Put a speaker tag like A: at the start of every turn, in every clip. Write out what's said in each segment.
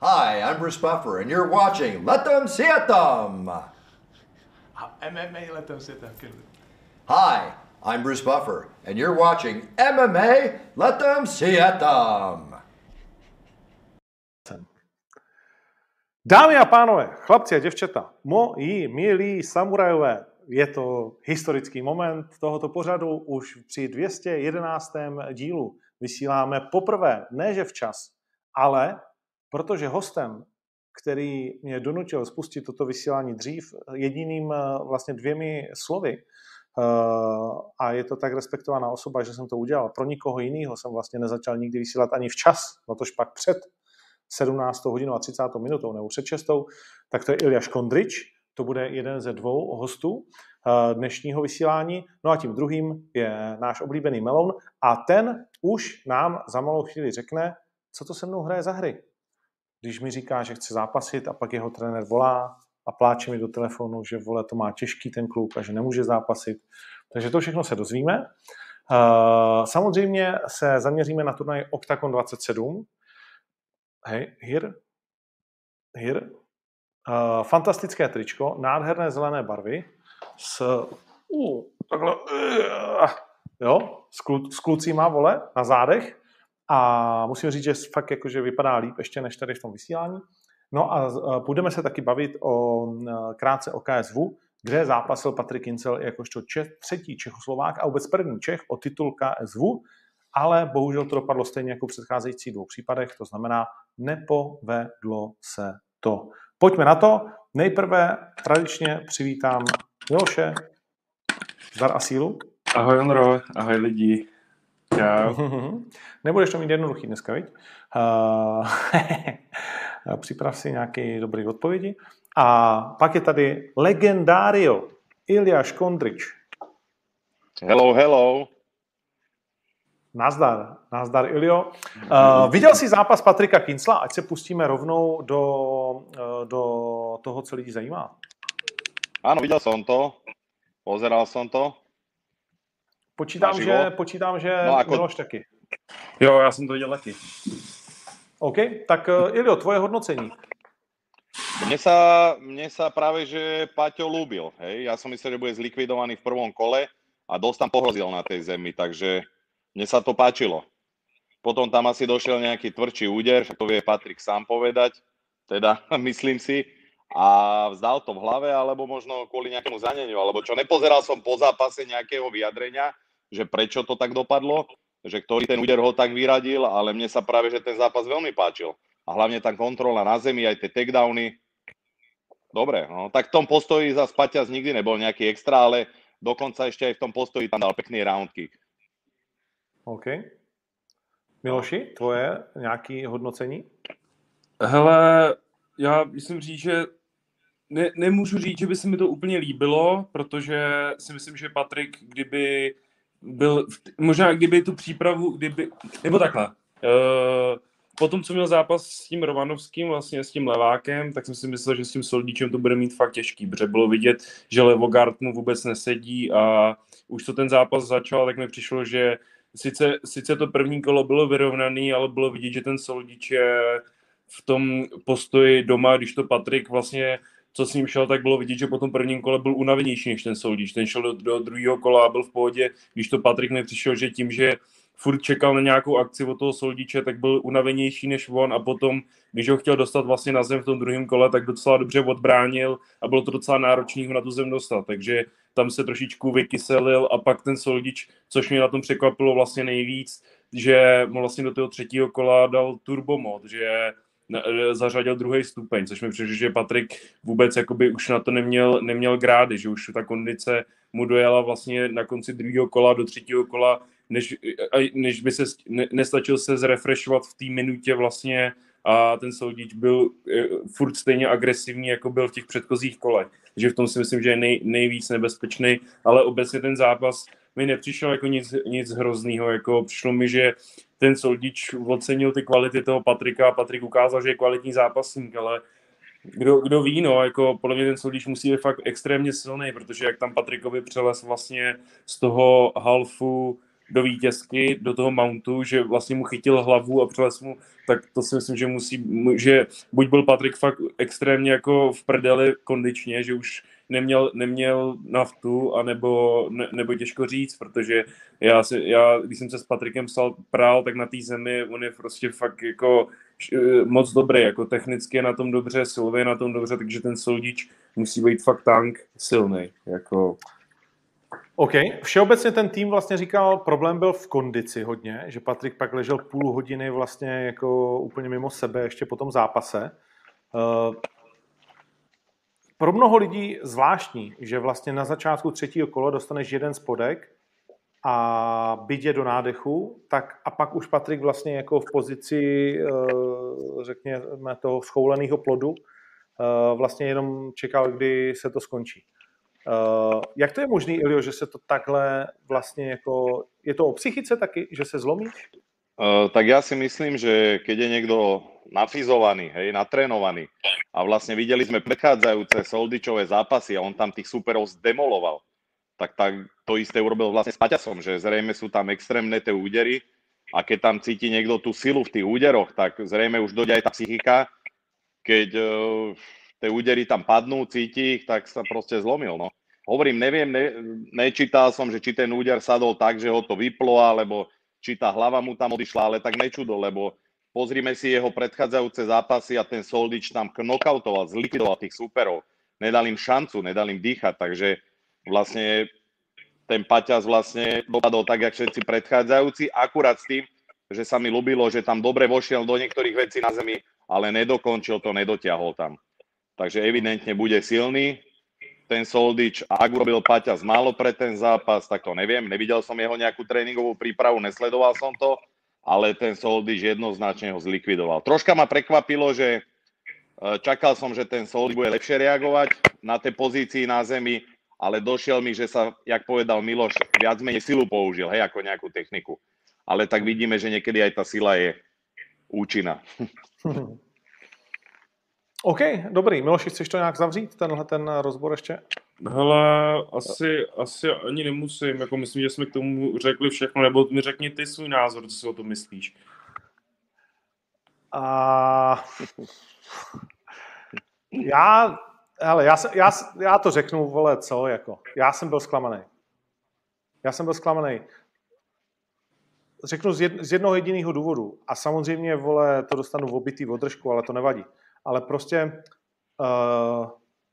A: Hi, I'm Bruce Buffer, and you're watching Let Them See It Them.
B: MMA let them sit there. Good.
A: Hi, I'm Bruce Buffer, and you're watching MMA Let Them See It Them.
C: Dámy a pánové, chlapci a děvčata, moji milí samurajové, je to historický moment tohoto pořadu. Už při 211. dílu vysíláme poprvé, ne že včas, ale protože hostem, který mě donutil spustit toto vysílání dřív, jediným eh, vlastně dvěmi slovy, eh, a je to tak respektovaná osoba, že jsem to udělal. Pro nikoho jiného jsem vlastně nezačal nikdy vysílat ani včas, na tož pak před 17. hodinou a 30. minutou nebo před 6. tak to je Ilja Škondrič, to bude jeden ze dvou hostů eh, dnešního vysílání. No a tím druhým je náš oblíbený Melon a ten už nám za malou chvíli řekne, co to se mnou hraje za hry. Když mi říká, že chce zápasit a pak jeho trenér volá a pláče mi do telefonu, že vole, to má těžký ten kluk a že nemůže zápasit. Takže to všechno se dozvíme. Eh, samozřejmě se zaměříme na turnaj Octagon 27. Hej, here, here. Uh, fantastické tričko, nádherné zelené barvy s, uh, takhle, uh, jo, s, klu, s klucíma, vole, na zádech a musím říct, že fakt jakože vypadá líp ještě než tady v tom vysílání. No a uh, budeme se taky bavit o uh, krátce o KSV, kde zápasil Patrik Kincel jakožto třetí Čechoslovák a vůbec první Čech o titul KSV, ale bohužel to dopadlo stejně jako v předcházejících dvou případech, to znamená, nepovedlo se to. Pojďme na to. Nejprve tradičně přivítám Miloše. Zdar a sílu.
D: Ahoj Onro, ahoj lidi. Čau.
C: Nebudeš to mít jednoduchý dneska, viď? Uh, připrav si nějaké dobré odpovědi. A pak je tady legendario Ilja Škondrič.
E: Hello, hello.
C: Nazdar, nazdar Ilio. Uh, viděl jsi zápas Patrika Kincla, ať se pustíme rovnou do, uh, do toho, co lidi zajímá.
E: Áno, videl som to. Pozeral som to.
C: Počítám,
E: Naživo?
C: že, počítám, že
E: No, ako-
C: Miloš taky.
D: Jo, já jsem to viděl taky.
C: OK, tak uh, Ilio, tvoje hodnocení.
E: Mne sa, mne sa práve, že Paťo ľúbil. Hej? Ja som myslel, že bude zlikvidovaný v prvom kole a dosť tam pohrozil na tej zemi, takže mne sa to páčilo. Potom tam asi došiel nejaký tvrdší úder, to vie Patrik sám povedať, teda myslím si, a vzdal to v hlave, alebo možno kvôli nejakému zaneniu, alebo čo, nepozeral som po zápase nejakého vyjadrenia, že prečo to tak dopadlo, že ktorý ten úder ho tak vyradil, ale mne sa práve, že ten zápas veľmi páčil. A hlavne tá kontrola na zemi, aj tie takedowny. Dobre, no, tak v tom postoji za Paťas nikdy nebol nejaký extra, ale dokonca ešte aj v tom postoji tam dal pekný round kick.
C: OK. Miloši, tvoje nějaké hodnocení?
D: Hele, já myslím říct, že ne, nemůžu říct, že by se mi to úplně líbilo, protože si myslím, že Patrik, kdyby byl, možná kdyby tu přípravu, kdyby, nebo takhle, uh, po tom, co měl zápas s tím Rovanovským, vlastně s tím levákem, tak jsem si myslel, že s tím Soldíčem to bude mít fakt těžký, protože bylo vidět, že levogard mu vůbec nesedí a už to ten zápas začal, tak mi přišlo, že sice, sice to první kolo bylo vyrovnaný, ale bylo vidět, že ten Soldič je v tom postoji doma, když to Patrik vlastně, co s ním šel, tak bylo vidět, že po tom prvním kole byl unavenější než ten Soldič. Ten šel do, do druhého kola a byl v pohodě, když to Patrik mi přišel, že tím, že furt čekal na nějakou akci od toho Soldiče, tak byl unavenější než on. A potom, když ho chtěl dostat vlastně na zem v tom druhém kole, tak docela dobře odbránil a bylo to docela náročný ho na tu zem dostat, takže tam se trošičku vykyselil a pak ten Soldič, což mě na tom překvapilo vlastně nejvíc, že mu vlastně do toho třetího kola dal turbomod, že zařadil druhý stupeň, což mi přišlo, že Patrik vůbec jakoby už na to neměl, neměl grády, že už ta kondice mu dojela vlastně na konci druhého kola do třetího kola, než, a- než by se ne, nestačil se zrefreshovat v té minutě vlastně a ten Soudič byl eh, furt stejně agresivní, jako byl v těch předchozích kolech. Takže v tom si myslím, že je nej, nejvíc nebezpečný, ale obecně ten zápas mi nepřišel jako nic, nic hroznýho, jako přišlo mi, že ten Soldič ocenil ty kvality toho Patrika a Patrik ukázal, že je kvalitní zápasník, ale kdo, kdo ví, no, jako podle mě ten Soldič musí být fakt extrémně silný, protože jak tam Patrikovi přeles vlastně z toho halfu do vítězky, do toho mountu, že vlastně mu chytil hlavu a přeles mu, tak to si myslím, že musí, že buď byl Patrik fakt extrémně jako v prdeli kondičně, že už neměl, neměl naftu, anebo, ne, nebo těžko říct, protože já, si, já, když jsem se s Patrikem psal prál, tak na té zemi on je prostě fakt jako eh, moc dobrý, jako technicky je na tom dobře, silově je na tom dobře, takže ten Soldič musí být fakt tank silný. Jako...
C: OK. Všeobecně ten tým vlastně říkal, problém byl v kondici hodně, že Patrik pak ležel půl hodiny vlastně jako úplně mimo sebe ještě po tom zápase. Pro mnoho lidí zvláštní, že vlastně na začátku třetího kola dostaneš jeden spodek a bydě do nádechu, tak a pak už Patrik vlastně jako v pozici, eh, řekněme, toho schouleného plodu eh, vlastně jenom čekal, kdy se to skončí. Eh, jak to je možné, Ilio, že se to takhle vlastně jako, je to o psychice taky, že se zlomíš?
E: Tak ja si myslím, že keď je niekto nafizovaný, hej, natrénovaný. A vlastne videli sme predchádzajúce Soldičové zápasy a on tam tých superov zdemoloval, tak, tak to isté urobil vlastne s Paťasom, že zrejme sú tam extrémne tie údery a keď tam cíti niekto tú silu v tých úderoch, tak zrejme už dojde aj tá psychika, keď uh, tie údery tam padnú, cíti ich, tak sa proste zlomil, no. Hovorím, neviem, ne, nečítal som, že či ten úder sadol tak, že ho to vyplo, alebo či tá hlava mu tam odišla, ale tak nečudo, lebo pozrime si jeho predchádzajúce zápasy a ten Soldič tam knockoutoval, zlikvidoval tých superov. Nedal im šancu, nedal im dýchať, takže vlastne ten Paťas vlastne dopadol tak, jak všetci predchádzajúci, akurát s tým, že sa mi ľúbilo, že tam dobre vošiel do niektorých vecí na zemi, ale nedokončil to, nedotiahol tam. Takže evidentne bude silný, ten Soldič, a ak urobil Paťas málo pre ten zápas, tak to neviem. Nevidel som jeho nejakú tréningovú prípravu, nesledoval som to, ale ten Soldič jednoznačne ho zlikvidoval. Troška ma prekvapilo, že e, čakal som, že ten Soldič bude lepšie reagovať na tej pozícii na zemi, ale došiel mi, že sa, jak povedal Miloš, viac menej silu použil, hej, ako nejakú techniku. Ale tak vidíme, že niekedy aj tá sila je účinná.
C: OK, dobrý. Miloši, chceš to nějak zavřít, tenhle ten rozbor ještě?
D: Hele, asi, asi ani nemusím, jako myslím, že jsme k tomu řekli všechno, nebo mi řekni ty svůj názor, co si o tom myslíš.
C: A... Já, hele, já, jsem, já, já to řeknu, vole, co, jako. Já jsem byl zklamaný. Já jsem byl zklamaný. Řeknu z, jed, z jednoho jediného důvodu. A samozřejmě, vole, to dostanu v obytý održku, ale to nevadí ale prostě uh,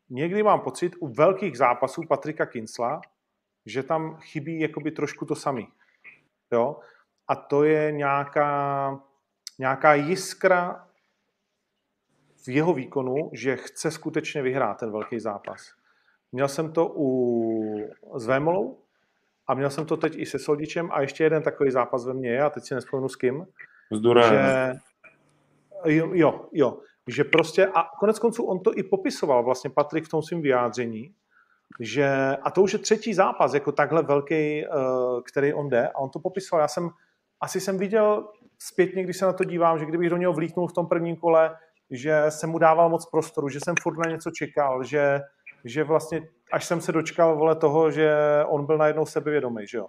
C: někdy mám pocit u velkých zápasů Patrika Kinsla, že tam chybí jakoby trošku to samý. Jo? A to je nějaká, nějaká jiskra v jeho výkonu, že chce skutečně vyhrát ten velký zápas. Měl jsem to u, s Vémolou a měl jsem to teď i se Soldičem a ještě jeden takový zápas ve mně je, a teď si nespomenu s kým.
D: S Že,
C: jo, jo, jo, že prostě, a konec konců on to i popisoval vlastně Patrik v tom svém vyjádření, že, a to už je třetí zápas, jako takhle velký, eh, který on jde, a on to popisoval. Já jsem, asi jsem viděl zpětně, když se na to dívám, že kdybych do něho vlítnul v tom prvním kole, že jsem mu dával moc prostoru, že jsem furt na něco čekal, že, že vlastně, až jsem se dočkal vole toho, že on byl najednou sebevědomý, že jo.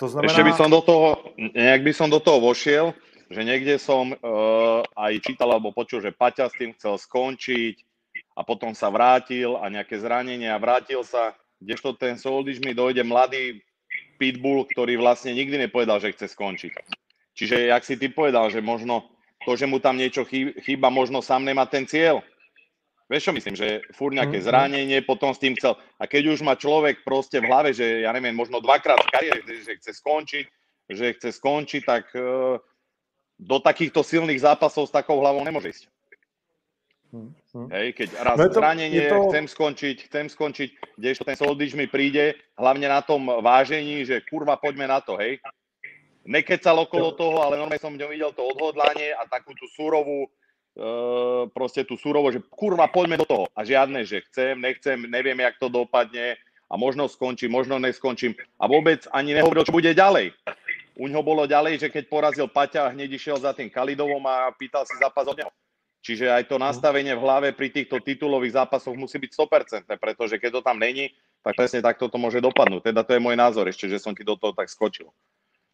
E: To znamená... Ešte by som do toho, nejak by som do toho vošiel, že niekde som uh, aj čítal alebo počul, že Paťa s tým chcel skončiť a potom sa vrátil a nejaké zranenie a vrátil sa, kdežto ten Soldiš mi dojde mladý pitbull, ktorý vlastne nikdy nepovedal, že chce skončiť. Čiže, jak si ty povedal, že možno to, že mu tam niečo chýba, možno sám nemá ten cieľ. Vieš čo myslím, že furt nejaké mhm. zranenie, potom s tým chcel. A keď už má človek proste v hlave, že ja neviem, možno dvakrát v kariére, že chce skončiť, že chce skončiť, tak uh, do takýchto silných zápasov s takou hlavou nemôže ísť. Hmm. Hej, keď raz no to, zranenie, to... chcem skončiť, chcem skončiť, kdežto ten Soldič mi príde, hlavne na tom vážení, že kurva, poďme na to, hej. Nekecal okolo toho, ale normálne som v ňom videl to odhodlanie a takú tú surovú, e, proste tú surovo, že kurva, poďme do toho. A žiadne, že chcem, nechcem, neviem, jak to dopadne a možno skončím, možno neskončím. A vôbec ani nehovoril, čo bude ďalej. U ňoho bolo ďalej, že keď porazil Paťa, hneď išiel za tým Kalidovom a pýtal si zápas od neho. Čiže aj to nastavenie v hlave pri týchto titulových zápasoch musí byť 100%, pretože keď to tam není, tak presne takto to môže dopadnúť. Teda to je môj názor ešte, že som ti do toho tak skočil.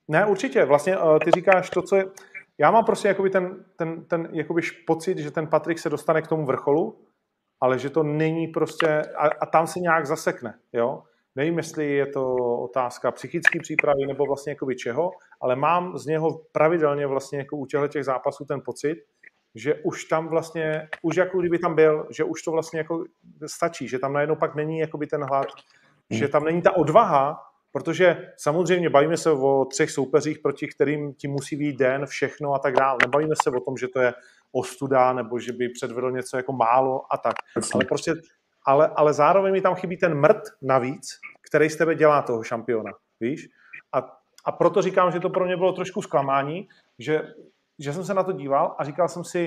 C: Ne, určitě. Vlastně uh, ty říkáš to, co je... Já mám prostě jakoby ten, ten, ten jakoby pocit, že ten Patrik se dostane k tomu vrcholu, ale že to není prostě... A, a tam se nějak zasekne, jo? Nevím, jestli je to otázka psychické přípravy nebo vlastně jakoby čeho, ale mám z něho pravidelně vlastně jako u těchto těch zápasů ten pocit, že už tam vlastně, už jako kdyby tam byl, že už to vlastně jako stačí, že tam najednou pak není jakoby ten hlad, že tam není ta odvaha, protože samozřejmě bavíme se o třech soupeřích, proti kterým ti musí být den, všechno a tak dále. Nebavíme se o tom, že to je ostuda, nebo že by předvedl něco jako málo a tak. Ale prostě, ale, ale zároveň mi tam chybí ten mrt navíc, který z tebe dělá toho šampiona, víš? A, a proto říkám, že to pro mě bylo trošku zklamání, že, že jsem se na to díval a říkal jsem si,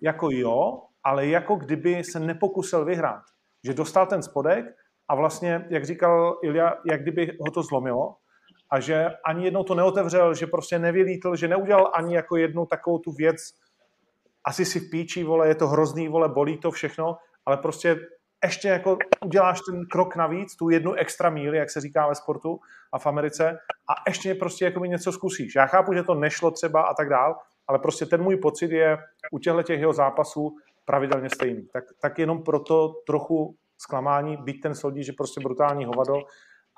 C: jako jo, ale jako kdyby se nepokusil vyhrát. Že dostal ten spodek a vlastně, jak říkal Ilja, jak kdyby ho to zlomilo a že ani jednou to neotevřel, že prostě nevylítl, že neudělal ani jako jednu takovou tu věc, asi si v píči, vole, je to hrozný, vole, bolí to všechno, ale prostě ještě jako uděláš ten krok navíc, tu jednu extra míli, jak se říká ve sportu a v Americe, a ještě prostě jako mi něco zkusíš. Já chápu, že to nešlo třeba a tak dál, ale prostě ten můj pocit je u těchto těch jeho zápasů pravidelně stejný. Tak, tak jenom proto trochu zklamání, byť ten soudí, že prostě brutální hovado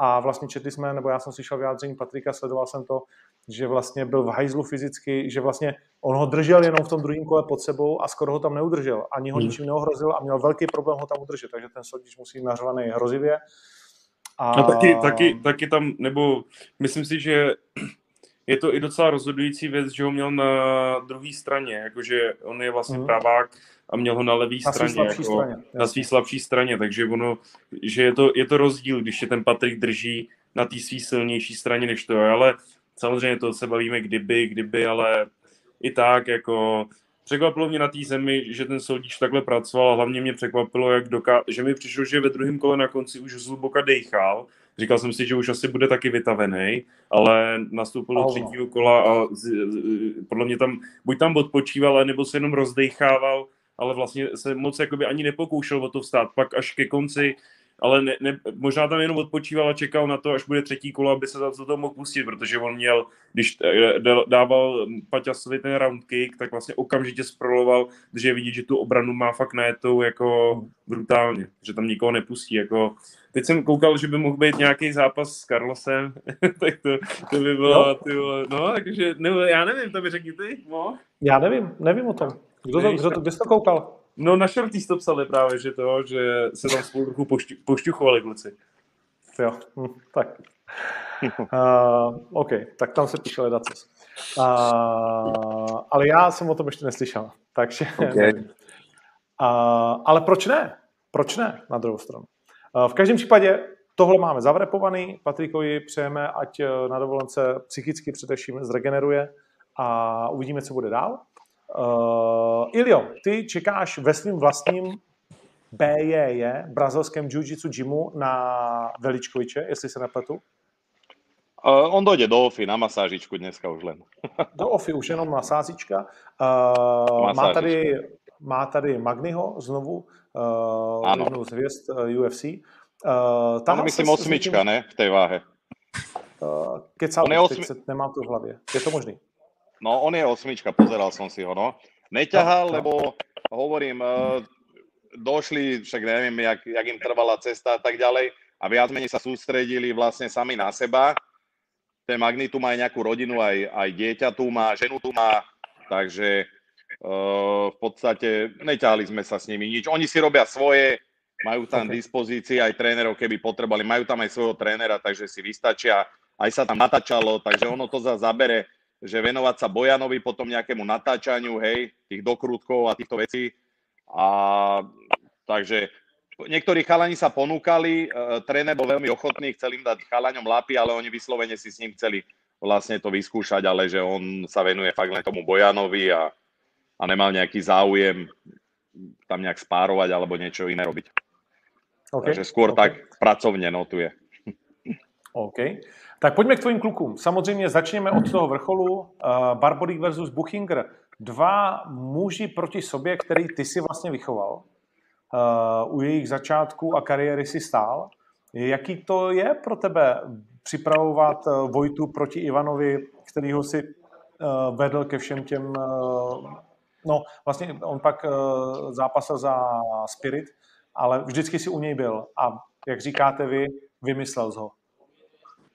C: a vlastně četli jsme, nebo já jsem slyšel vyjádření Patrika, sledoval jsem to, že vlastně byl v hajzlu fyzicky, že vlastně on ho držel jenom v tom druhém kole pod sebou a skoro ho tam neudržel. Ani ho hmm. ničím neohrozil a měl velký problém ho tam udržet, takže ten soudíš musí být nařvaný hrozivě.
D: A... No taky, taky, taky tam, nebo myslím si, že je to i docela rozhodující věc, že ho měl na druhé straně, jakože on je vlastně mm. pravák a měl ho na levé straně, jako, straně, na své slabší straně, takže ono, že je to, je to rozdíl, když je ten Patrik drží na té své silnější straně než to, ale samozřejmě to se bavíme kdyby, kdyby, ale i tak, jako překvapilo mě na té zemi, že ten soudíč takhle pracoval a hlavně mě překvapilo, jak doká- že mi přišlo, že ve druhém kole na konci už zhluboka dejchal. Říkal jsem si, že už asi bude taky vytavený, ale nastoupil do třetího kola a z, z, podle mě tam buď tam odpočíval, nebo se jenom rozdechával, ale vlastně se moc jakoby ani nepokoušel o to vstát. Pak až ke konci ale ne, ne, možná tam jenom odpočíval a čekal na to, až bude třetí kolo, aby se za to mohl pustit, protože on měl, když eh, dával Paťasovi ten round kick, tak vlastně okamžitě sproloval, že je vidět, že tu obranu má fakt najetou jako brutálně, že tam nikoho nepustí. Jako. Teď jsem koukal, že by mohl být nějaký zápas s Carlosem, tak to, to by bylo, ty no, takže nebo, já nevím, to by řekni ty, no.
C: Já nevím, nevím o tom. Kdo to, kdo to, kde jsi to koukal?
D: No na Shorties to psali právě, že to, že se tam spolu trochu pošťu, pošťuchovali kluci.
C: Jo, hm, tak. Uh, OK, tak tam se píše ledacos. Uh, ale já jsem o tom ještě neslyšel, takže okay. uh, Ale proč ne? Proč ne, na druhou stranu? Uh, v každém případě tohle máme zavrepovaný, Patrikovi přejeme, ať na dovolence psychicky především zregeneruje a uvidíme, co bude dál. Uh, Ilio, ty čekáš ve svým vlastním BJJ, brazilském jiu-jitsu gymu na Veličkoviče, jestli se nepletu?
E: Uh, on dojde do OFI na masážičku dneska už len.
C: do OFI už jenom masážička. Uh, má, tady, má tady Magniho znovu, uh, ano. jednu z hvězd UFC.
E: Uh, tam myslím osmička, tím... ne? V té váhe.
C: Uh, kecal, on je osmi... nemám to v hlavě. Je to možný?
E: No, on je osmička, pozeral som si ho, no. Neťahal, lebo hovorím, uh, došli, však neviem, jak, jak im trvala cesta a tak ďalej a viac menej sa sústredili vlastne sami na seba. Ten Magnitu má aj nejakú rodinu, aj, aj dieťa tu má, ženu tu má, takže uh, v podstate neťahali sme sa s nimi nič. Oni si robia svoje, majú tam okay. dispozícii aj trénerov, keby potrebovali, majú tam aj svojho trénera, takže si vystačia. Aj sa tam natáčalo, takže ono to za zabere že venovať sa Bojanovi, potom nejakému natáčaniu, hej, tých dokrutkov a týchto vecí. A takže niektorí chalani sa ponúkali, e, tréner bol veľmi ochotný, chcel im dať chalaňom lapy, ale oni vyslovene si s ním chceli vlastne to vyskúšať, ale že on sa venuje fakt len tomu Bojanovi a, a nemal nejaký záujem tam nejak spárovať alebo niečo iné robiť. Okay. Takže skôr okay. tak pracovne no tu je.
C: OK. Tak pojďme k tvojim klukům. Samozřejmě začněme od toho vrcholu. Uh, Barborík versus Buchinger. Dva muži proti sobě, který ty si vlastně vychoval. Uh, u jejich začátku a kariéry si stál. Jaký to je pro tebe připravovat eh, Vojtu proti Ivanovi, kterýho si uh, vedl ke všem těm, no vlastně on pak zápasil za Spirit, ale vždycky si u něj byl a jak říkáte vy, vymyslel ho.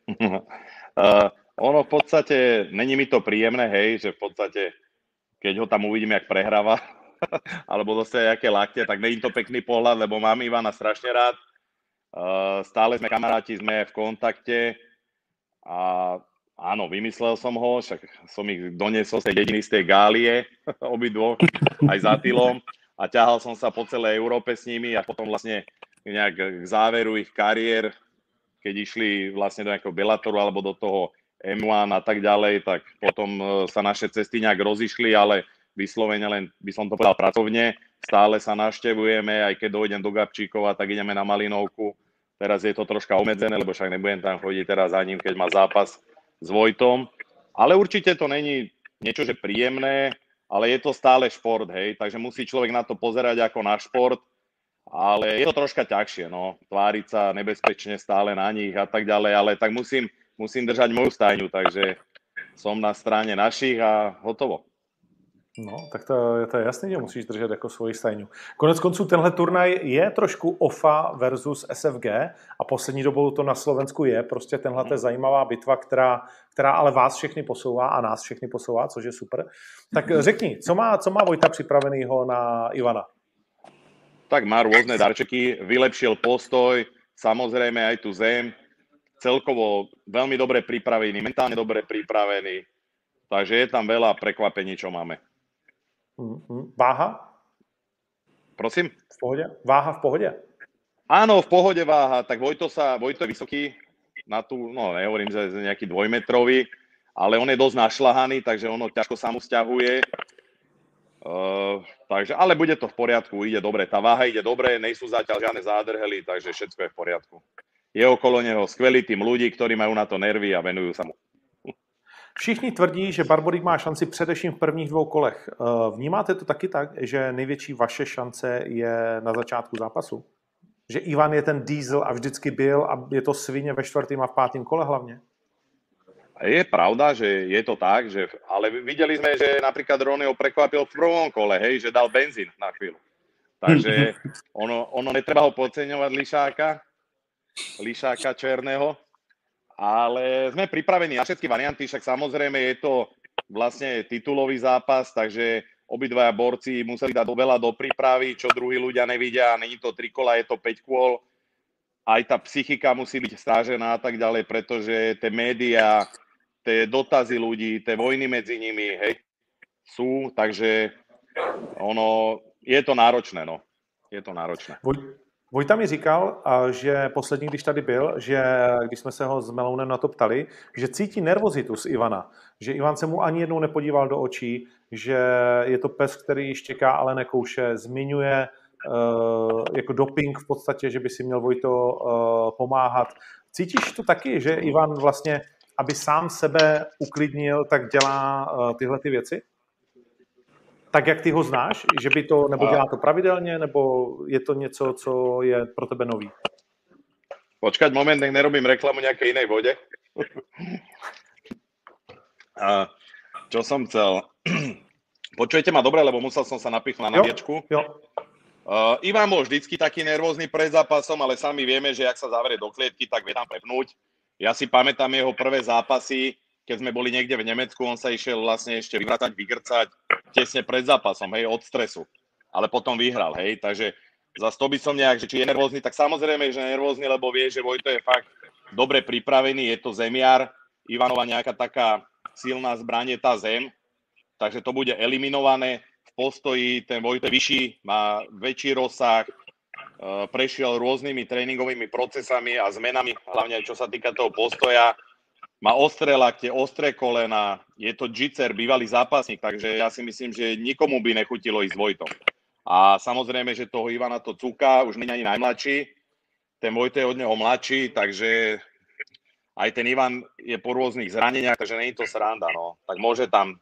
E: Uh, ono v podstate, není mi to príjemné, hej, že v podstate, keď ho tam uvidím, jak prehráva, alebo dostane nejaké lakte, tak není to pekný pohľad, lebo mám Ivana strašne rád. Uh, stále sme kamaráti, sme v kontakte a áno, vymyslel som ho, však som ich doniesol z tej dediny, z tej Gálie, obidvoch, aj za Tylom a ťahal som sa po celej Európe s nimi a potom vlastne nejak k záveru ich kariér, keď išli vlastne do nejakého Bellatoru alebo do toho M1 a tak ďalej, tak potom e, sa naše cesty nejak rozišli, ale vyslovene len by som to povedal pracovne. Stále sa naštevujeme, aj keď dojdem do Gabčíkova, tak ideme na Malinovku. Teraz je to troška obmedzené, lebo však nebudem tam chodiť teraz za ním, keď má zápas s Vojtom. Ale určite to není niečo, že príjemné, ale je to stále šport, hej, takže musí človek na to pozerať ako na šport, ale je to troška ťažšie, no, tváriť sa nebezpečne stále na nich a tak ďalej, ale tak musím, musím držať moju stajňu, takže som na strane našich a hotovo.
C: No, tak to, to je jasný, že musíš držet jako svoji stajňu. Konec konců tenhle turnaj je trošku OFA versus SFG a poslední dobou to na Slovensku je. Prostě tenhle je zajímavá bitva, která, která ale vás všechny posouvá a nás všechny posouvá, což je super. Tak řekni, co má, co má Vojta připravenýho na Ivana?
E: Tak má rôzne darčeky, vylepšil postoj, samozrejme aj tu zem, celkovo veľmi dobre pripravený, mentálne dobre pripravený, takže je tam veľa prekvapení, čo máme.
C: Mm-hmm. Váha?
E: Prosím?
C: V pohodě? Váha v pohodě?
E: Áno, v pohode váha, tak Vojto, sa, Vojto je vysoký, na tú, no nehovorím, že je nejaký dvojmetrový, ale on je dosť našlahaný, takže ono ťažko sa mu stiahuje. Uh, takže, ale bude to v poriadku, ide dobre. Tá váha ide dobre, nejsú zatiaľ žiadne zádrhely, takže všetko je v poriadku. Je okolo neho skvelý tým ľudí, ktorí majú na to nervy a venujú sa mu.
C: Všichni tvrdí, že Barborík má šanci především v prvních dvou kolech. Eh, vnímáte to taky tak, že největší vaše šance je na začátku zápasu? Že Ivan je ten diesel a vždycky byl a je to svině ve čtvrtém a v pátém kole hlavně?
E: Je pravda, že je to tak, že, ale videli sme, že napríklad Ronio prekvapil v prvom kole, hej, že dal benzín na chvíľu. Takže ono, ono netreba ho podceňovať Lišáka, Lišáka Černého, ale sme pripravení na všetky varianty, však samozrejme je to vlastne titulový zápas, takže obidvaja borci museli dať veľa do prípravy, čo druhí ľudia nevidia, není to tri kola, je to 5 kôl, aj tá psychika musí byť strážená a tak ďalej, pretože tie médiá, tie dotazy ľudí, tie vojny medzi nimi, hej, sú, takže ono, je to náročné, no. Je to náročné.
C: Vojta mi říkal, že poslední, když tady byl, že když jsme se ho s Melounem na to ptali, že cítí nervozitu z Ivana, že Ivan se mu ani jednou nepodíval do očí, že je to pes, který štěká, ale nekouše, zmiňuje uh, jako doping v podstatě, že by si měl Vojto uh, pomáhat. Cítíš to taky, že Ivan vlastně, aby sám sebe uklidnil, tak dělá uh, tyhle ty věci? tak, jak ty ho znáš? Že by to, nebo dělá to pravidelně, nebo je to něco, co je pro tebe nový?
E: Počkať moment, nech nerobím reklamu nejakej inej vode. A čo som chcel? Počujete ma dobre, lebo musel som sa napichnúť na nabíjačku.
C: Jo.
E: Uh, Ivan bol vždycky taký nervózny pred zápasom, ale sami vieme, že ak sa zavrie do klietky, tak vie tam prepnúť. Ja si pamätám jeho prvé zápasy, keď sme boli niekde v Nemecku, on sa išiel vlastne ešte vyvracať, vygrcať tesne pred zápasom, hej, od stresu. Ale potom vyhral, hej, takže za to by som nejak, že či je nervózny, tak samozrejme, že je nervózny, lebo vie, že Vojto je fakt dobre pripravený, je to zemiar, Ivanova nejaká taká silná zbraň je tá zem, takže to bude eliminované v postoji, ten Vojto je vyšší, má väčší rozsah, prešiel rôznymi tréningovými procesami a zmenami, hlavne čo sa týka toho postoja, má ostré lakte, ostré kolena, je to Jitser, bývalý zápasník, takže ja si myslím, že nikomu by nechutilo ísť Vojtom. A samozrejme, že toho Ivana to cúka, už nie ani najmladší, ten Vojto je od neho mladší, takže aj ten Ivan je po rôznych zraneniach, takže není to sranda, no. Tak môže tam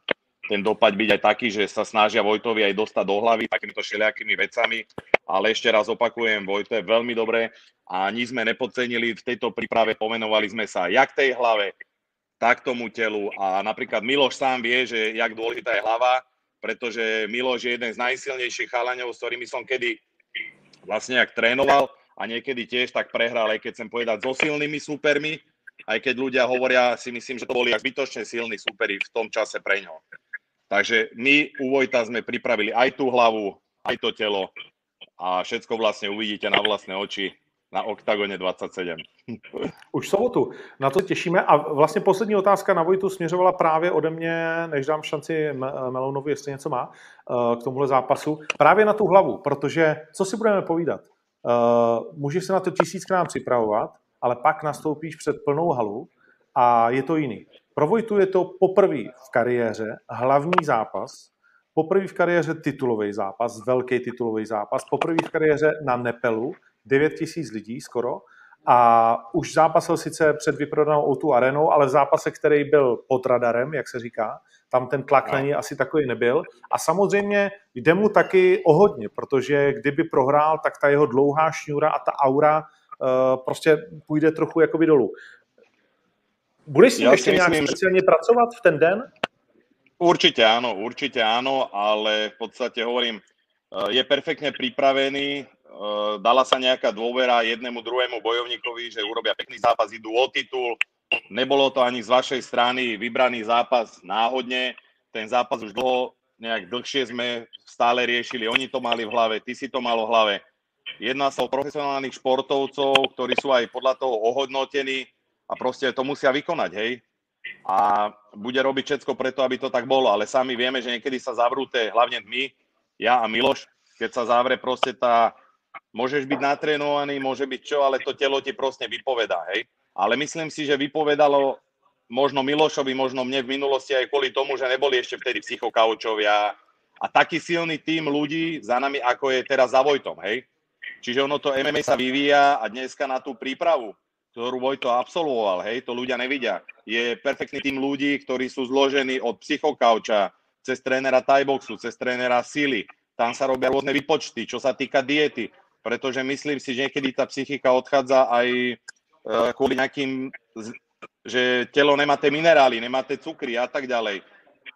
E: ten dopad byť aj taký, že sa snažia Vojtovi aj dostať do hlavy takýmito všelijakými vecami, ale ešte raz opakujem, Vojto je veľmi dobré a nič sme nepodcenili. V tejto príprave, pomenovali sme sa jak tej hlave, tak tomu telu a napríklad Miloš sám vie, že jak dôležitá je hlava, pretože Miloš je jeden z najsilnejších chalaňov, s ktorými som kedy vlastne jak trénoval a niekedy tiež tak prehral, aj keď chcem povedať, so silnými súpermi, aj keď ľudia hovoria, si myslím, že to boli až bytočne silní súperi v tom čase pre ňo. Takže my u Vojta sme pripravili aj tú hlavu, aj to telo a všetko vlastne uvidíte na vlastné oči na OKTAGONE 27.
C: Už sobotu. Na to těšíme. A vlastně poslední otázka na Vojtu směřovala právě ode mě, než dám šanci Melounovi, jestli něco má, eh, k tomuhle zápasu. Právě na tu hlavu, protože co si budeme povídat? Eh, můžeš se na to tisíckrát připravovat, ale pak nastoupíš před plnou halu a je to jiný. Pro Vojtu je to poprvé v kariéře hlavní zápas, poprvé v kariéře titulový zápas, velký titulový zápas, poprvé v kariéře na Nepelu, 9 tisíc lidí skoro, a už zápasil sice před vyprodanou O2 arenou, ale v zápase, který byl pod radarem, jak se říká, tam ten tlak na něj asi takový nebyl. A samozřejmě jde mu taky o hodně, protože kdyby prohrál, tak ta jeho dlouhá šňůra a ta aura uh, prostě půjde trochu jakoby dolů. Budeš s ním ještě nějak myslím, speciálně pracovat v ten den?
E: Určite áno, určite áno, ale v podstate hovorím, eh, je perfektne pripravený, eh, dala sa nejaká dôvera jednému, druhému bojovníkovi, že urobia pekný zápas, idú o titul, nebolo to ani z vašej strany vybraný zápas náhodne, ten zápas už dlho, nejak dlhšie sme stále riešili, oni to mali v hlave, ty si to mal v hlave. Jedná sa o profesionálnych športovcov, ktorí sú aj podľa toho ohodnotení a proste to musia vykonať, hej a bude robiť všetko preto, aby to tak bolo. Ale sami vieme, že niekedy sa zavrúte, hlavne my, ja a Miloš, keď sa zavre proste tá, môžeš byť natrénovaný, môže byť čo, ale to telo ti proste vypovedá, hej. Ale myslím si, že vypovedalo možno Milošovi, možno mne v minulosti aj kvôli tomu, že neboli ešte vtedy psychokaučovia a taký silný tým ľudí za nami, ako je teraz za Vojtom, hej. Čiže ono to MMA sa vyvíja a dneska na tú prípravu ktorú Vojto absolvoval, hej, to ľudia nevidia. Je perfektný tým ľudí, ktorí sú zložení od psychokauča, cez trénera Thaiboxu, cez trénera Sily. Tam sa robia rôzne vypočty, čo sa týka diety, pretože myslím si, že niekedy tá psychika odchádza aj e, kvôli nejakým, že telo nemá tie minerály, nemá tie cukry a tak ďalej.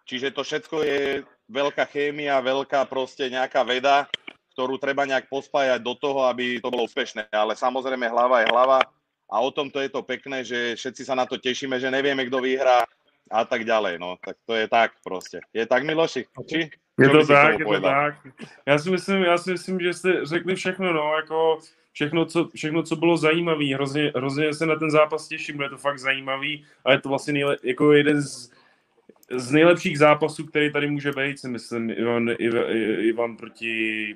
E: Čiže to všetko je veľká chémia, veľká proste nejaká veda, ktorú treba nejak pospájať do toho, aby to bolo úspešné. Ale samozrejme hlava je hlava, a o tomto je to pekné, že všetci sa na to tešíme, že nevieme, kto vyhrá a tak ďalej. No, tak to je tak prostě. Je tak, Miloši? Či?
D: Je to tak, je to tak. Já si myslím, já si myslím, že jste řekli všechno, no, jako všechno, co, všechno, co bylo zajímavé. Hrozně, hrozně se na ten zápas těším, bude to fakt zajímavý a je to vlastně nejle, jako jeden z, z nejlepších zápasů, který tady může být, si myslím, Ivan, Ivan, Ivan proti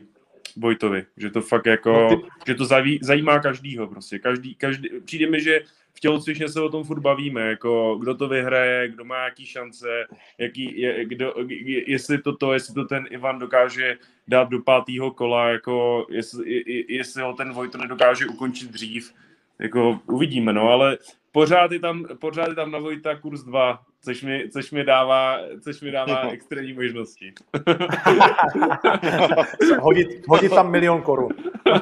D: Vojtovi, že to fakt jako, no ty... že to zaví, zajímá každýho prostě, každý, každý, přijde mi, že v tělocvičně se o tom furt bavíme, jako kdo to vyhraje, kdo má jaký šance, jaký, je, kdo, jestli to to, jestli to ten Ivan dokáže dát do pátého kola, jako jestli, jestli ho ten Vojto nedokáže ukončit dřív, jako uvidíme, no, ale pořád je tam, pořád je tam na Vojta kurz 2, což mi, což mi dává, což mi dává extrémní možnosti.
C: hodit, hodit tam milion korun.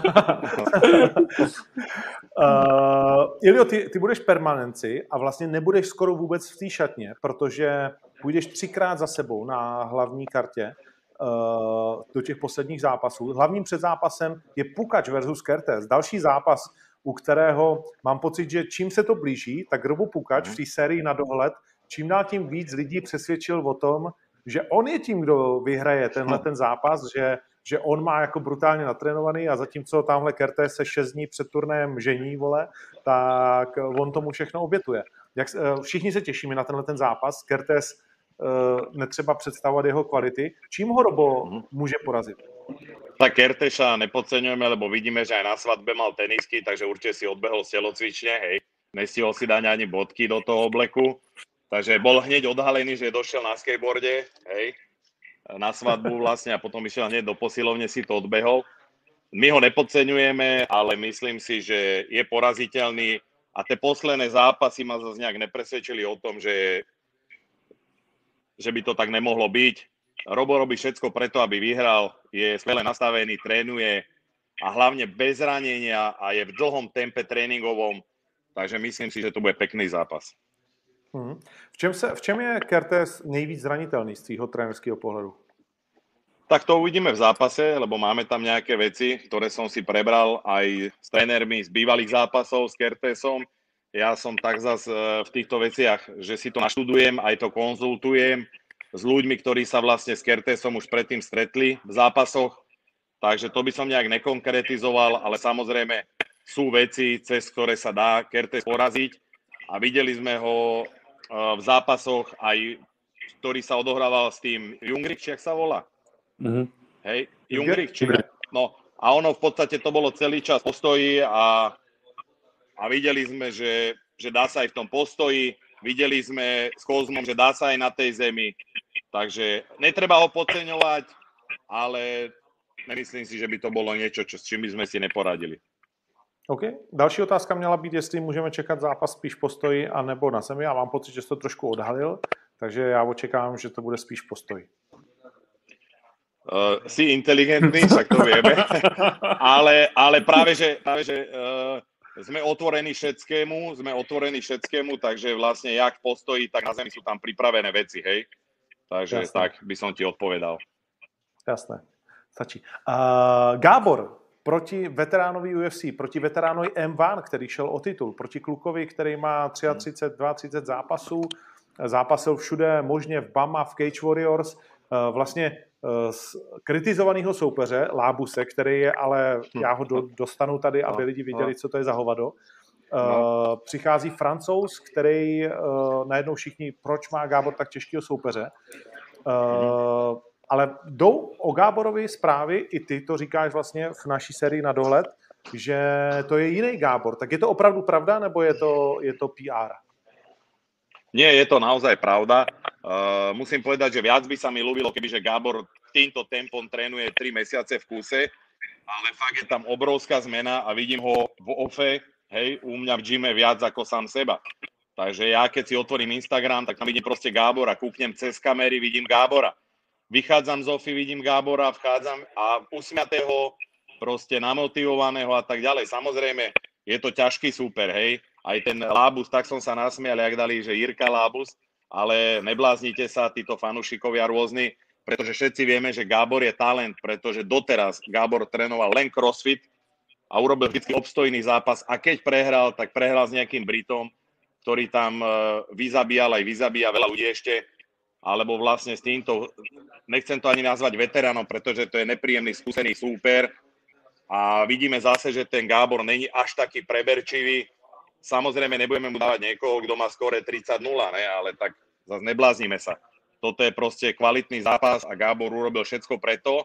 C: uh, Ilio, ty, ty budeš permanenci a vlastně nebudeš skoro vůbec v té šatně, protože půjdeš třikrát za sebou na hlavní kartě uh, do těch posledních zápasů. Hlavním před zápasem je Pukač versus Kertes. Další zápas, u kterého mám pocit, že čím se to blíží, tak Robo Pukač v té sérii na dohled čím dál tím víc lidí přesvědčil o tom, že on je tím, kdo vyhraje tenhle ten zápas, že, že on má jako brutálně natrénovaný a zatímco tamhle Kerte se šest dní před turnajem žení, vole, tak on tomu všechno obětuje. Jak, eh, všichni se těšíme na tenhle ten zápas. Kertes netřeba představovat jeho kvality. Čím ho Robo mhm. může porazit?
E: Tak Kerteša nepodceňujeme, lebo vidíme, že aj na svadbe mal tenisky, takže určite si odbehol z hej. Nestihol si dať ani bodky do toho obleku. Takže bol hneď odhalený, že došiel na skateboarde, hej, na svadbu vlastne a potom išiel hneď do posilovne, si to odbehol. My ho nepodceňujeme, ale myslím si, že je poraziteľný a tie posledné zápasy ma zase nejak nepresvedčili o tom, že, že by to tak nemohlo byť. Robo robí všetko preto, aby vyhral, je skvele nastavený, trénuje, a hlavne bez ranenia a je v dlhom tempe tréningovom, takže myslím si, že to bude pekný zápas.
C: Hmm. V, čem se, v čem je Kertes nejvíc zranitelný z tvýho trénerského pohledu?
E: Tak to uvidíme v zápase, lebo máme tam nejaké veci, ktoré som si prebral aj s trénermi z bývalých zápasov s Kertesom. Ja som tak zas e, v týchto veciach, že si to naštudujem, aj to konzultujem s ľuďmi, ktorí sa vlastne s Kertesom už predtým stretli v zápasoch. Takže to by som nejak nekonkretizoval, ale samozrejme sú veci, cez ktoré sa dá Kertes poraziť. A videli sme ho e, v zápasoch aj, ktorý sa odohrával s tým Jungrich, či sa volá?
D: Mhm.
E: Hej, Jungrich, či... No, a ono v podstate to bolo celý čas postoji a, a videli sme, že, že dá sa aj v tom postoji, videli sme s Kozmom, že dá sa aj na tej zemi, takže netreba ho podceňovať, ale nemyslím si, že by to bolo niečo, čo, s čím by sme si neporadili.
C: OK. Další otázka měla být, jestli můžeme čekat zápas spíš postoji a nebo na zemi. Já mám pocit, že jsi to trošku odhalil, takže já očekávám, že to bude spíš postoj.
E: Uh, si inteligentný, však to vieme, ale, ale práve, že, práve, že uh, sme otvorení všetkému, sme otvorení všetkému, takže vlastne jak postojí, tak na zemi sú tam pripravené veci, hej. Takže Jasné. tak by som ti odpovedal.
C: Jasné, stačí. Uh, Gábor, proti veteránovi UFC, proti veteránovi M1, který šel o titul, proti klukovi, který má 33, 32 zápasů, zápasil všude možně v Bama, v Cage Warriors, vlastně z kritizovaného soupeře, Lábuse, který je, ale hm. já ho do, dostanu tady, aby no, lidi viděli, no. co to je za hovado. No. Přichází francouz, který najednou všichni, proč má Gábor tak těžkého soupeře. Ale jdou o Gáborovi zprávy, i ty to říkáš vlastně v naší sérii na dohled, že to je jiný Gábor. Tak je to opravdu pravda, nebo je to, je to PR?
E: Nie, je to naozaj pravda. Uh, musím povedať, že viac by sa mi ľúbilo, kebyže Gábor týmto tempom trénuje 3 mesiace v kuse, ale fakt je tam obrovská zmena a vidím ho v ofe, hej, u mňa v gyme viac ako sám seba. Takže ja keď si otvorím Instagram, tak tam vidím proste Gábora, kúknem cez kamery, vidím Gábora. Vychádzam z ofy, vidím Gábora, vchádzam a usmiatého, proste namotivovaného a tak ďalej. Samozrejme, je to ťažký súper, hej, aj ten Lábus, tak som sa nasmial, jak dali, že Jirka Lábus, ale nebláznite sa, títo fanúšikovia rôzni, pretože všetci vieme, že Gábor je talent, pretože doteraz Gábor trénoval len crossfit a urobil vždy obstojný zápas a keď prehral, tak prehral s nejakým Britom, ktorý tam e, vyzabíjal aj vyzabíja veľa ľudí ešte, alebo vlastne s týmto, nechcem to ani nazvať veteránom, pretože to je nepríjemný skúsený súper. A vidíme zase, že ten Gábor není až taký preberčivý, Samozrejme, nebudeme mu dávať niekoho, kto má skore 30-0, ne? ale tak zase nebláznime sa. Toto je proste kvalitný zápas a Gábor urobil všetko preto.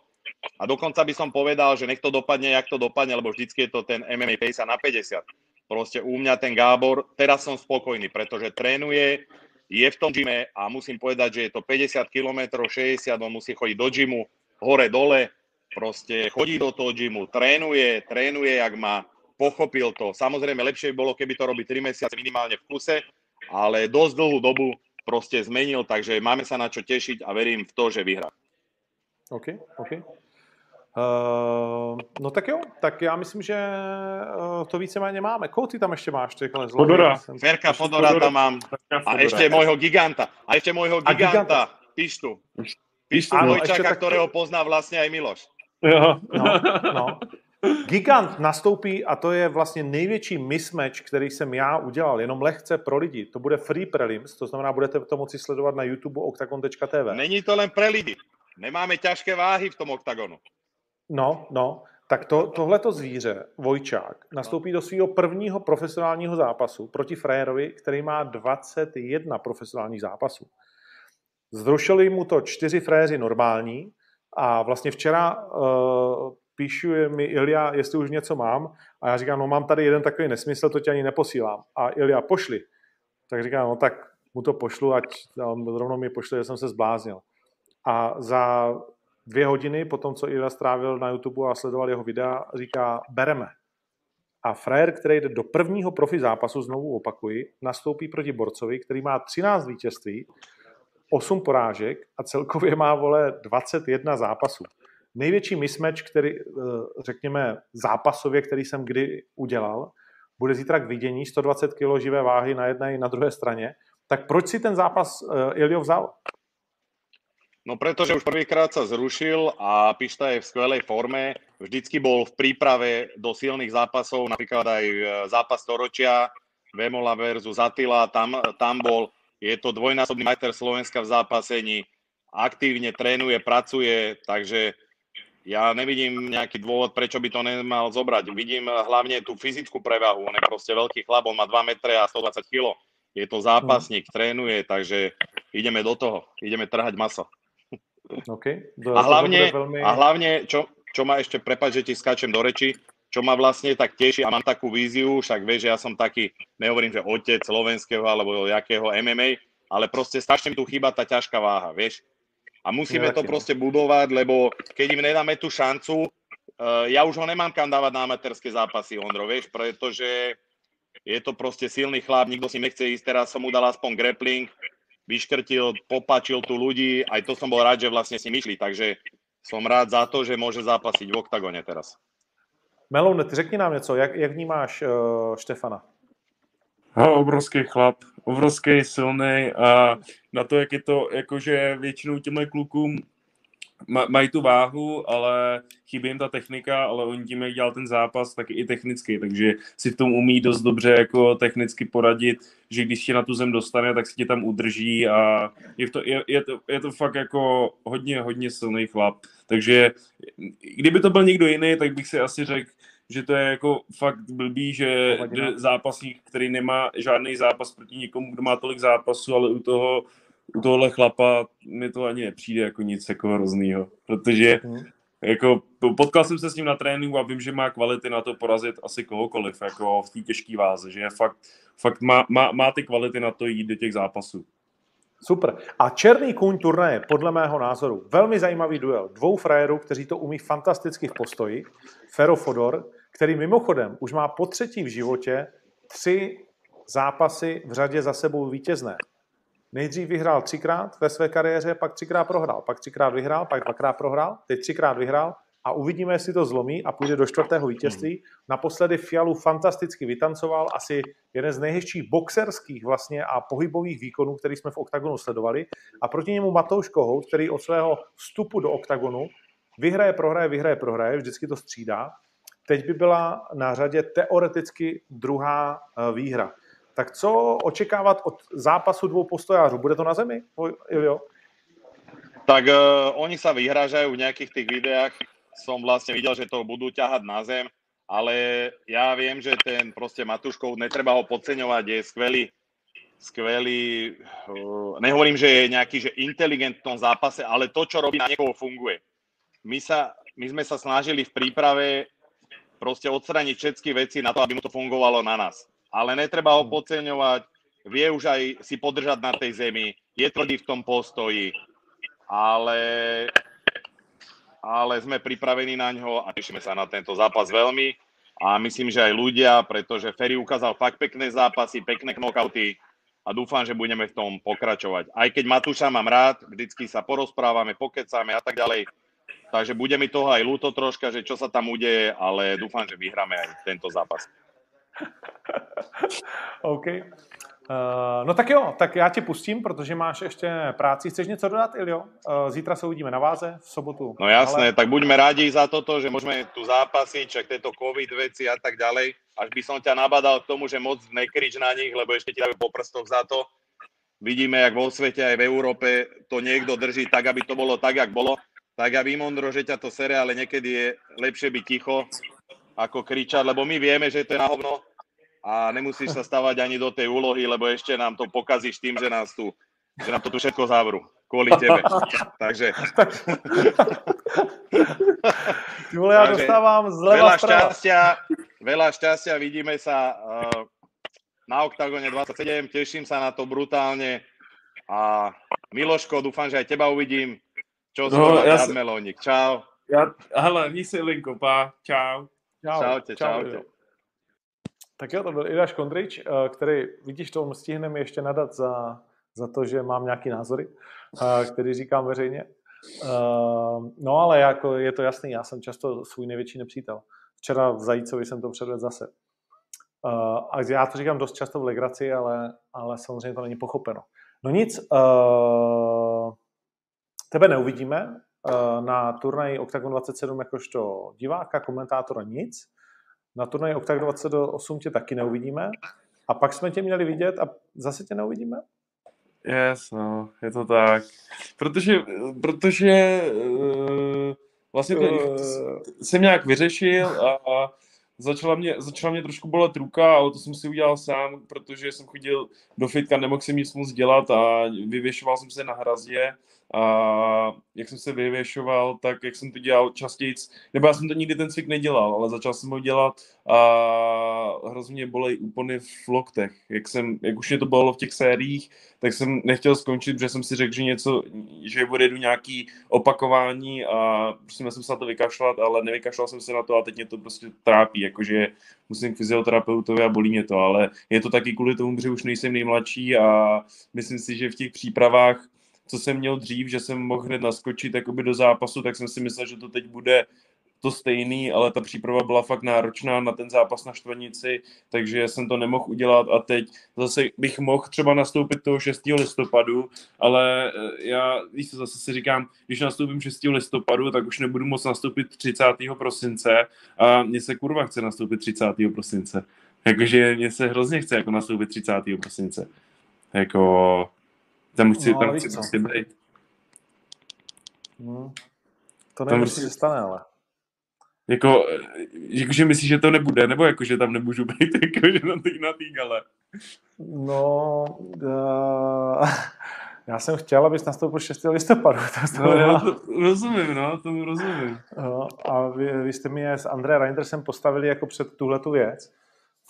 E: A dokonca by som povedal, že nech to dopadne, jak to dopadne, lebo vždycky je to ten MMA pace na 50. Proste u mňa ten Gábor, teraz som spokojný, pretože trénuje, je v tom gyme a musím povedať, že je to 50 km, 60, on musí chodiť do gymu, hore, dole, proste chodí do toho gymu, trénuje, trénuje, jak má, pochopil to. Samozrejme, lepšie by bolo, keby to robí 3 mesiace minimálne v kuse, ale dosť dlhú dobu proste zmenil, takže máme sa na čo tešiť a verím v to, že vyhrá.
C: OK, OK. Uh, no tak jo, tak já myslím, že uh, to víceméně máme. Koho ty tam ještě máš? Takhle
D: Fodora.
E: Ferka Fodora tam mám. A ještě môjho giganta. A ještě môjho giganta, giganta. Pištu. Pištu Vojčaka, tak... ktorého pozná vlastně aj Miloš.
C: Jo. No, no. Gigant nastoupí a to je vlastně největší mismatch, který jsem já udělal, jenom lehce pro lidi. To bude free prelims, to znamená, budete to moci sledovat na YouTube octagon.tv.
E: Není to len pre lidi. Nemáme ťažké váhy v tom oktagonu.
C: No, no. Tak to, tohleto zvíře, Vojčák, nastoupí do svého prvního profesionálního zápasu proti Frérovi, který má 21 profesionálních zápasů. Zrušili mu to čtyři fréři normální a vlastně včera uh, píšu mi Ilja, jestli už něco mám. A já říkám, no mám tady jeden takový nesmysl, to ti ani neposílám. A Ilja, pošli. Tak říkám, no tak mu to pošlu, ať on rovnou mi pošle, že jsem se zbláznil. A za dvě hodiny, po tom, co Ilja strávil na YouTube a sledoval jeho videa, říká, bereme. A frajer, který jde do prvního profi zápasu, znovu opakuji, nastoupí proti borcovi, který má 13 vítězství, 8 porážek a celkově má, vole, 21 zápasů. Největší mismatch, který, eh, řekněme, zápasově, který jsem kdy udělal, bude zítra k vidění, 120 kg živé váhy na jedné i na druhé straně. Tak proč si ten zápas uh, Ilio vzal?
E: No pretože už prvýkrát sa zrušil a Pišta je v skvelej forme. Vždycky bol v príprave do silných zápasov, napríklad aj e, zápas storočia, Vemola versus Attila, tam, tam bol. Je to dvojnásobný majster Slovenska v zápasení, aktívne trénuje, pracuje, takže ja nevidím nejaký dôvod, prečo by to nemal zobrať. Vidím hlavne tú fyzickú prevahu, on je proste veľký chlap, on má 2 metre a 120 kg. Je to zápasník, trénuje, takže ideme do toho, ideme trhať maso.
C: Okay.
E: Do, a hlavne, veľmi... a hlavne čo, čo ma ešte, prepáč, že ti skáčem do reči, čo ma vlastne tak teší a mám takú víziu, však vieš, že ja som taký, nehovorím, že otec slovenského alebo jakého MMA, ale proste strašne mi tu chýba tá ťažká váha, vieš. A musíme to proste budovať, lebo keď im nedáme tú šancu, uh, ja už ho nemám kam dávať na amatérske zápasy, Ondro, vieš, pretože je to proste silný chlap, nikto si nechce ísť, teraz som mu dal aspoň grappling, vyškrtil, popačil tu ľudí, aj to som bol rád, že vlastne si myšli, takže som rád za to, že môže zápasiť v oktagone teraz.
C: Melon, ty řekni nám něco, jak, jak vnímáš uh, Štefana?
D: Ha, obrovský chlap, obrovský, silný a na to, jak je to, jakože většinou těmhle klukům mají tu váhu, ale chybí jim ta technika, ale oni tím, jak dělal ten zápas, tak i technicky, takže si v tom umí dost dobře jako technicky poradit, že když tě na tu zem dostane, tak si tě tam udrží a je to, je, je to, je to fakt jako hodně, hodně silný chlap. Takže kdyby to byl někdo jiný, tak bych si asi řekl, že to je jako fakt blbý, že zápasník, který nemá žádný zápas proti někomu, kdo má tolik zápasů, ale u toho u tohohle chlapa mi to ani nepřijde jako nic jako hroznýho, protože mm. jako potkal jsem se s ním na tréninku a vím, že má kvality na to porazit asi kohokoliv, jako v té těžké váze, že je fakt, fakt má, má, má ty kvality na to jít do těch zápasů.
C: Super. A Černý kůň turnaje, podle mého názoru, velmi zajímavý duel dvou frajerů, kteří to umí fantasticky v postoji. Fero Fodor, který mimochodem už má po třetí v životě tři zápasy v řadě za sebou vítězné. Nejdřív vyhrál třikrát ve své kariéře, pak třikrát prohrál, pak třikrát vyhrál, pak dvakrát prohrál, teď třikrát vyhrál a uvidíme, jestli to zlomí a půjde do čtvrtého vítězství. Naposledy Fialu fantasticky vytancoval, asi jeden z nejhezčích boxerských vlastně a pohybových výkonů, který jsme v OKTAGONu sledovali. A proti němu Matouš Kohout, který od svého vstupu do OKTAGONu vyhraje, prohraje, vyhraje, prohraje, vždycky to střídá. Teď by byla na řadě teoreticky druhá eh, výhra. Tak co očekávat od zápasu dvou postojářů? Bude to na zemi, Ilio?
E: Tak uh, oni sa vyhrážajú v nejakých tých videách. Som vlastne videl, že to budú ťahať na zem, ale ja viem, že ten proste Matuškov, netreba ho podceňovať, je skvelý, skvelý, uh, nehovorím, že je nejaký že inteligent v tom zápase, ale to, čo robí na niekoho funguje. My, sa, my sme sa snažili v príprave proste odstraniť všetky veci na to, aby mu to fungovalo na nás. Ale netreba ho hmm. podceňovať, vie už aj si podržať na tej zemi, je tvrdý v tom postoji, ale, ale sme pripravení na ňo a tešíme sa na tento zápas veľmi. A myslím, že aj ľudia, pretože Ferry ukázal fakt pekné zápasy, pekné knockouty a dúfam, že budeme v tom pokračovať. Aj keď Matúša mám rád, vždycky sa porozprávame, pokecáme a tak ďalej, takže bude mi toho aj ľúto troška, že čo sa tam udeje, ale dúfam, že vyhráme aj tento zápas.
C: OK. Uh, no tak jo, tak já ti pustím, protože máš ještě práci. Chceš něco dodat, Ilio? Uh, zítra se uvidíme na váze, v sobotu.
E: No jasné, ale... tak buďme rádi za toto, že môžeme tu zápasiť, čak tieto covid veci a tak ďalej. Až by som ťa nabadal k tomu, že moc nekrič na nich, lebo ešte ti dajú po prstoch za to. Vidíme, jak vo svete aj v Európe to niekto drží tak, aby to bolo tak, jak bolo. Tak ja vím, Ondro, že ťa to sere, ale niekedy je lepšie byť ticho, ako kričať, lebo my vieme, že to je na hovno a nemusíš sa stavať ani do tej úlohy, lebo ešte nám to pokazíš tým, že nás tu, že nám to tu všetko zavru. Kvôli tebe. Takže...
C: Ty vole, ja dostávam zleva
E: veľa šťastia, veľa šťastia, vidíme sa uh, na OKTAGONE 27, teším sa na to brutálne a Miloško, dúfam, že aj teba uvidím. Čo no, ja s... Melónik. Čau.
D: Ja, hele, mí si linko, pá. Čau.
E: Čau. Čaute, čau. čaute.
C: Tak jo, to byl Ivaš Kondrič, eh, který, vidíš, to stihneme ještě nadat za, za to, že mám nějaký názory, eh, který říkám veřejně. Uh, no ale jako je to jasný, já jsem často svůj největší nepřítel. Včera v Zajícovi jsem to předvedl zase. A já to říkám dost často v legraci, ale, ale samozřejmě to není pochopeno. No nic, uh, tebe neuvidíme uh, na turnaji Octagon 27 jakožto diváka, komentátora nic. Na turnaji Octagon 28 tě taky neuvidíme. A pak jsme tě měli vidět a zase tě neuvidíme?
D: Yes, no, je to tak. Protože, protože uh, vlastně to uh... jsem nějak vyřešil a, a začala mě, začala mě trošku bolet ruka, ale to jsem si udělal sám, protože jsem chodil do fitka, nemohl jsem nic moc dělat a vyvěšoval jsem se na hrazdě a jak jsem se vyvěšoval, tak jak jsem to dělal častěji, nebo já jsem to nikdy ten cvik nedělal, ale začal jsem ho dělat a hrozně bolej úpony v loktech. Jak, jsem, jak už mě to bylo v těch sériích, tak jsem nechtěl skončit, protože jsem si řekl, že něco, že odjedu nějaký opakování a prostě jsem se na to vykašlat, ale nevykašlal jsem se na to a teď mě to prostě trápí, jakože musím k fyzioterapeutovi a bolí mě to, ale je to taky kvůli tomu, že už nejsem nejmladší a myslím si, že v těch přípravách co jsem měl dřív, že jsem mohl hned naskočit jakoby do zápasu, tak jsem si myslel, že to teď bude to stejný, ale ta příprava byla fakt náročná na ten zápas na Štvanici, takže jsem to nemohl udělat a teď zase bych mohl třeba nastoupit toho 6. listopadu, ale eh, já, víš zase si říkám, když nastoupím 6. listopadu, tak už nebudu moc nastoupit 30. prosince a mně se kurva chce nastoupit 30. prosince. Jakože mně se hrozně chce jako nastoupit 30. prosince. Jako, tam chci, no, tam chci prostě být.
C: Hmm. To nevím, jestli se stane, ale.
D: Jako, jakože myslíš, že to nebude, nebo jakože tam nemůžu být jakože na té na tý gale?
C: No, uh, já jsem chtěl, abys nastoupil 6. listopadu.
D: To no, já to rozumím, no, tomu rozumím.
C: No, a vy, vy jste mi s André Reindersem postavili jako před tuhletu věc,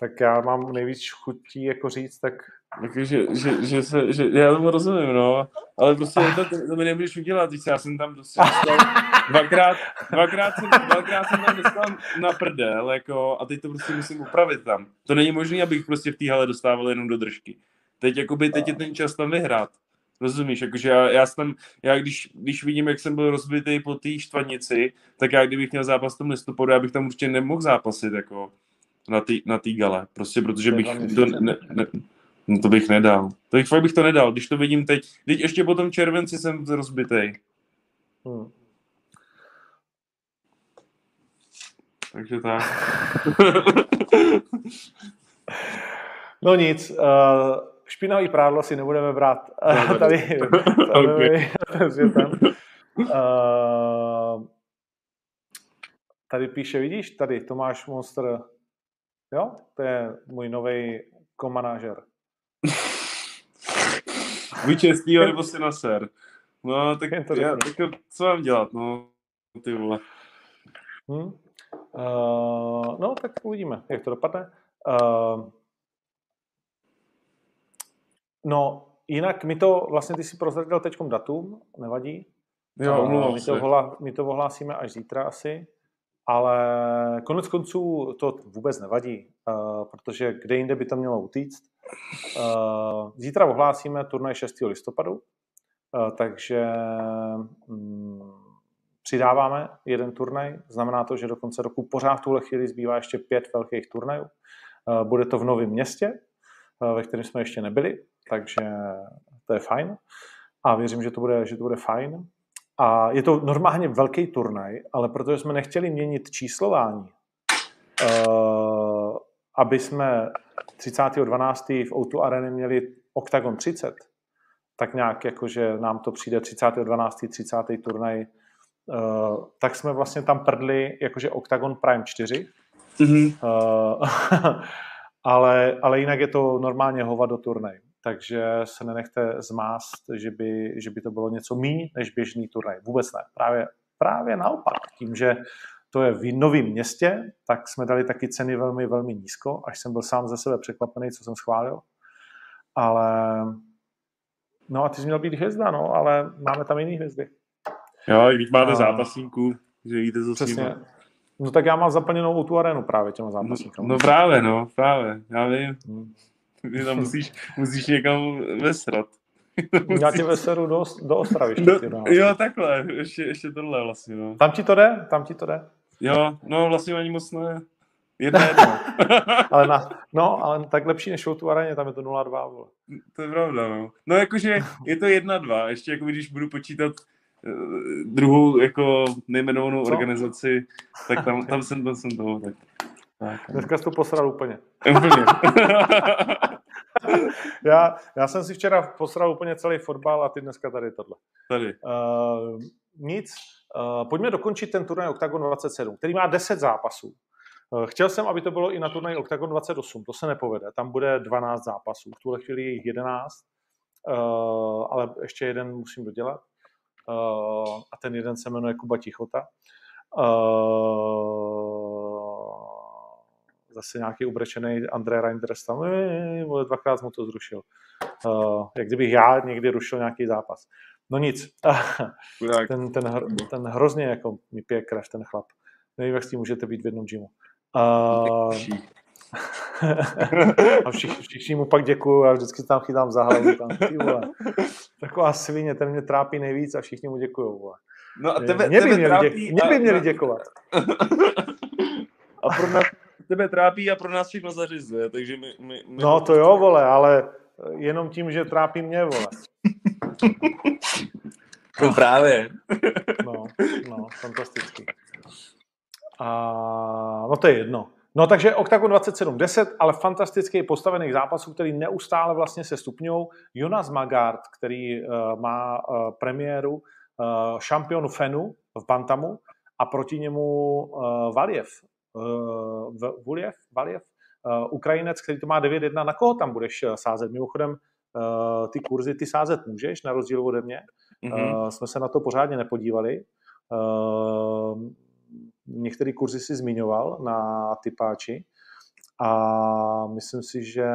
C: tak já mám nejvíc chutí jako říct, tak
D: jako, že, že, že, se, že, já tomu rozumím, no, ale prostě to, to, to mi nemůžeš udělat, když já jsem tam prostě dostal, dvakrát, dvakrát, jsem, dvakrát jsem tam dostal na prdel, jako, a teď to prostě musím upravit tam. To není možné, abych prostě v té hale dostával jenom do držky. Teď, jakoby, teď je ten čas tam vyhrát. Rozumíš, jakože já, já, jsem, já když, když vidím, jak jsem byl rozbitý po té štvanici, tak já kdybych měl zápas v tom listopadu, já bych tam určitě nemohl zápasit, jako na té na tý gale, prostě protože bych to ne, ne, No to bych nedal. To bych, fakt bych to nedal, když to vidím teď. Teď ještě po tom červenci jsem rozbitej. Hmm. Takže tak.
C: no nic, uh, špinavý prádlo si nebudeme brát uh, tady, okay. uh, tady píše, vidíš, tady Tomáš Monster, jo, to je můj nový komanážer.
D: Buď čestýho, nebo si na ser. No, tak, to já, tak co mám dělat, no, ty vole.
C: Hmm. Uh, no, tak uvidíme, jak to dopadne. Uh, no, jinak mi to, vlastně ty si prozradil teďkom datum, nevadí.
D: Jo, uh,
C: my, to volá, my to ohlásíme až zítra asi, ale konec konců to vůbec nevadí, uh, protože kde jinde by to mělo utíct. Eh, zítra ohlásíme turnaj 6. listopadu, eh, takže mm, přidáváme jeden turnaj. Znamená to, že do konce roku pořád v tuhle chvíli zbývá ještě pět velkých turnajů. Eh, bude to v novém městě, ve kterém jsme ještě nebyli, takže to je fajn. A věřím, že to bude, že to bude fajn. A je to normálně velký turnaj, ale protože jsme nechtěli měnit číslování, aby jsme 30.12. v O2 Areny měli Octagon 30, tak nějak jako, že nám to přijde 30.12. 30. turnaj, uh, tak jsme vlastně tam prdli jakože Octagon Prime 4. Mm-hmm. Uh, ale, ale jinak je to normálně do turnaj. Takže se nenechte zmást, že by, že by to bylo něco méně než běžný turnaj. Vůbec ne. Právě, právě naopak. Tím, že to je v novém městě, tak jsme dali taky ceny velmi, velmi nízko, až jsem byl sám ze sebe překvapený, co jsem schválil. Ale no a ty jsi měl být hvězda, no, ale máme tam jiný hvězdy.
D: Jo, i když máte a... zápasníků, že jíte so Přesně.
C: No tak já mám zaplněnou tu arénu právě těma zápasníkama.
D: No, no právě, no, právě, já vím. Hmm. Ty tam musíš, musíš někam vesrat.
C: Já tě veseru do, do Ostravy. Ještě, no.
D: jo, takhle, ještě, ještě tohle vlastně, no.
C: Tam ti to jde? Tam ti to jde?
D: Jo, no vlastně ani moc ne. Jedna jedna.
C: Ale, na, no, ale tak lepší než tu aréně, tam je to 0-2. Vole.
D: to je pravda, no. No jakože je to jedna dva, ještě jako když budu počítat eh, druhou jako nejmenovanou
C: Co?
D: organizaci, tak tam, tam jsem, tam jsem toho, tak. Tak.
C: Dneska jsi to posral úplně.
D: Úplně.
C: Já, já jsem si včera posral úplně celý fotbal a ty dneska tady tohle.
D: Tady.
C: Uh, nic. Uh, pojďme dokončit ten turnaj Octagon 27, který má 10 zápasů. Uh, chtěl jsem, aby to bylo i na turnaj Octagon 28, to se nepovede. Tam bude 12 zápasů, v tuhle chvíli je jich 11, uh, ale ještě jeden musím dodělat. Uh, a ten jeden se jmenuje Kuba Tichota. Uh, zase nějaký ubrečený André Reinders tam, "Ej, vole, dvakrát mu to zrušil. Uh, jak kdybych já někdy rušil nějaký zápas. No nic, ten, ten, hr- ten hrozně jako mi pije krev, ten chlap. Nevím, jak s tím můžete být v jednom gymu. Uh, a všichni, všichni mu pak děkuju, já vždycky tam chytám za hlavu. Tam, ty vole. Taková svině, ten mě trápí nejvíc a všichni mu děkují. Vole.
D: No a tebe,
C: mě, by
D: tebe
C: měli,
D: trápí
C: dě, mě by měli děkovat.
D: A pro nás, tebe trápí a pro nás všechno zařizuje, takže my... my, my
C: No to jo, vole, ale jenom tím, že trápí mě, vole.
D: No právě.
C: No, no, fantastický. A, no to je jedno. No takže Octagon 27, 10, ale fantasticky postavených zápasů, který neustále vlastně se stupňují. Jonas Magard, který uh, má uh, premiéru uh, šampionu Fenu v Bantamu a proti němu uh, Valjev. Vuljev? Valjev? Uh, Ukrajinec, který to má 9-1. Na koho tam budeš uh, sázet? Mimochodem, uh, ty kurzy ty sázet můžeš, na rozdíl ode mě.
D: Mhm.
C: Uh, jsme se na to pořádně nepodívali. Některé kurzy si zmiňoval na typáči a myslím si, že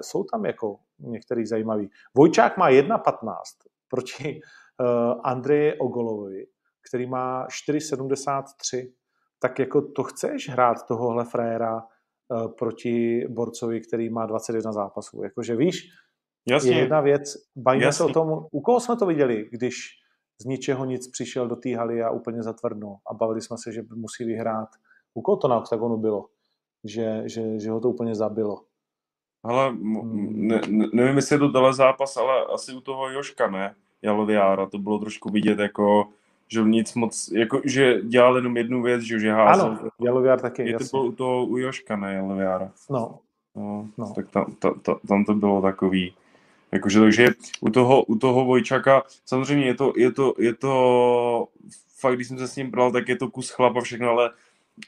C: jsou tam jako některý zajímavý. Vojčák má 1,15 proti Andreji Ogolovovi, který má 4,73. Tak jako to chceš hrát tohohle fréra uh, proti borcovi, který má 21 zápasů. Jakože víš,
D: Jasně.
C: je jedna věc, bavíme se o tom, u koho jsme to viděli, když z ničeho nic přišel do té haly a úplně zatvrdnul a bavili jsme se, že musí vyhrát. U koho to na OKTAGONu bylo? Že, že, že ho to úplně zabilo.
D: Hele, m- ne, ne, nevím, jestli je to zápas, ale asi u toho Joška, ne? Jaloviára, to bylo trošku vidět jako, že nic moc, jako, že dělal jenom jednu věc, že, že házel.
C: Ano, Jaloviar taky,
D: Je to
C: jasně.
D: bylo u toho u Joška, ne Jaloviára.
C: No,
D: No,
C: No.
D: tak tam, ta, ta, tam to bylo takový. Jakože, takže u toho, u toho Vojčaka, samozřejmě je to, je to, je to, fakt, když jsem se s ním bral, tak je to kus chlapa všechno, ale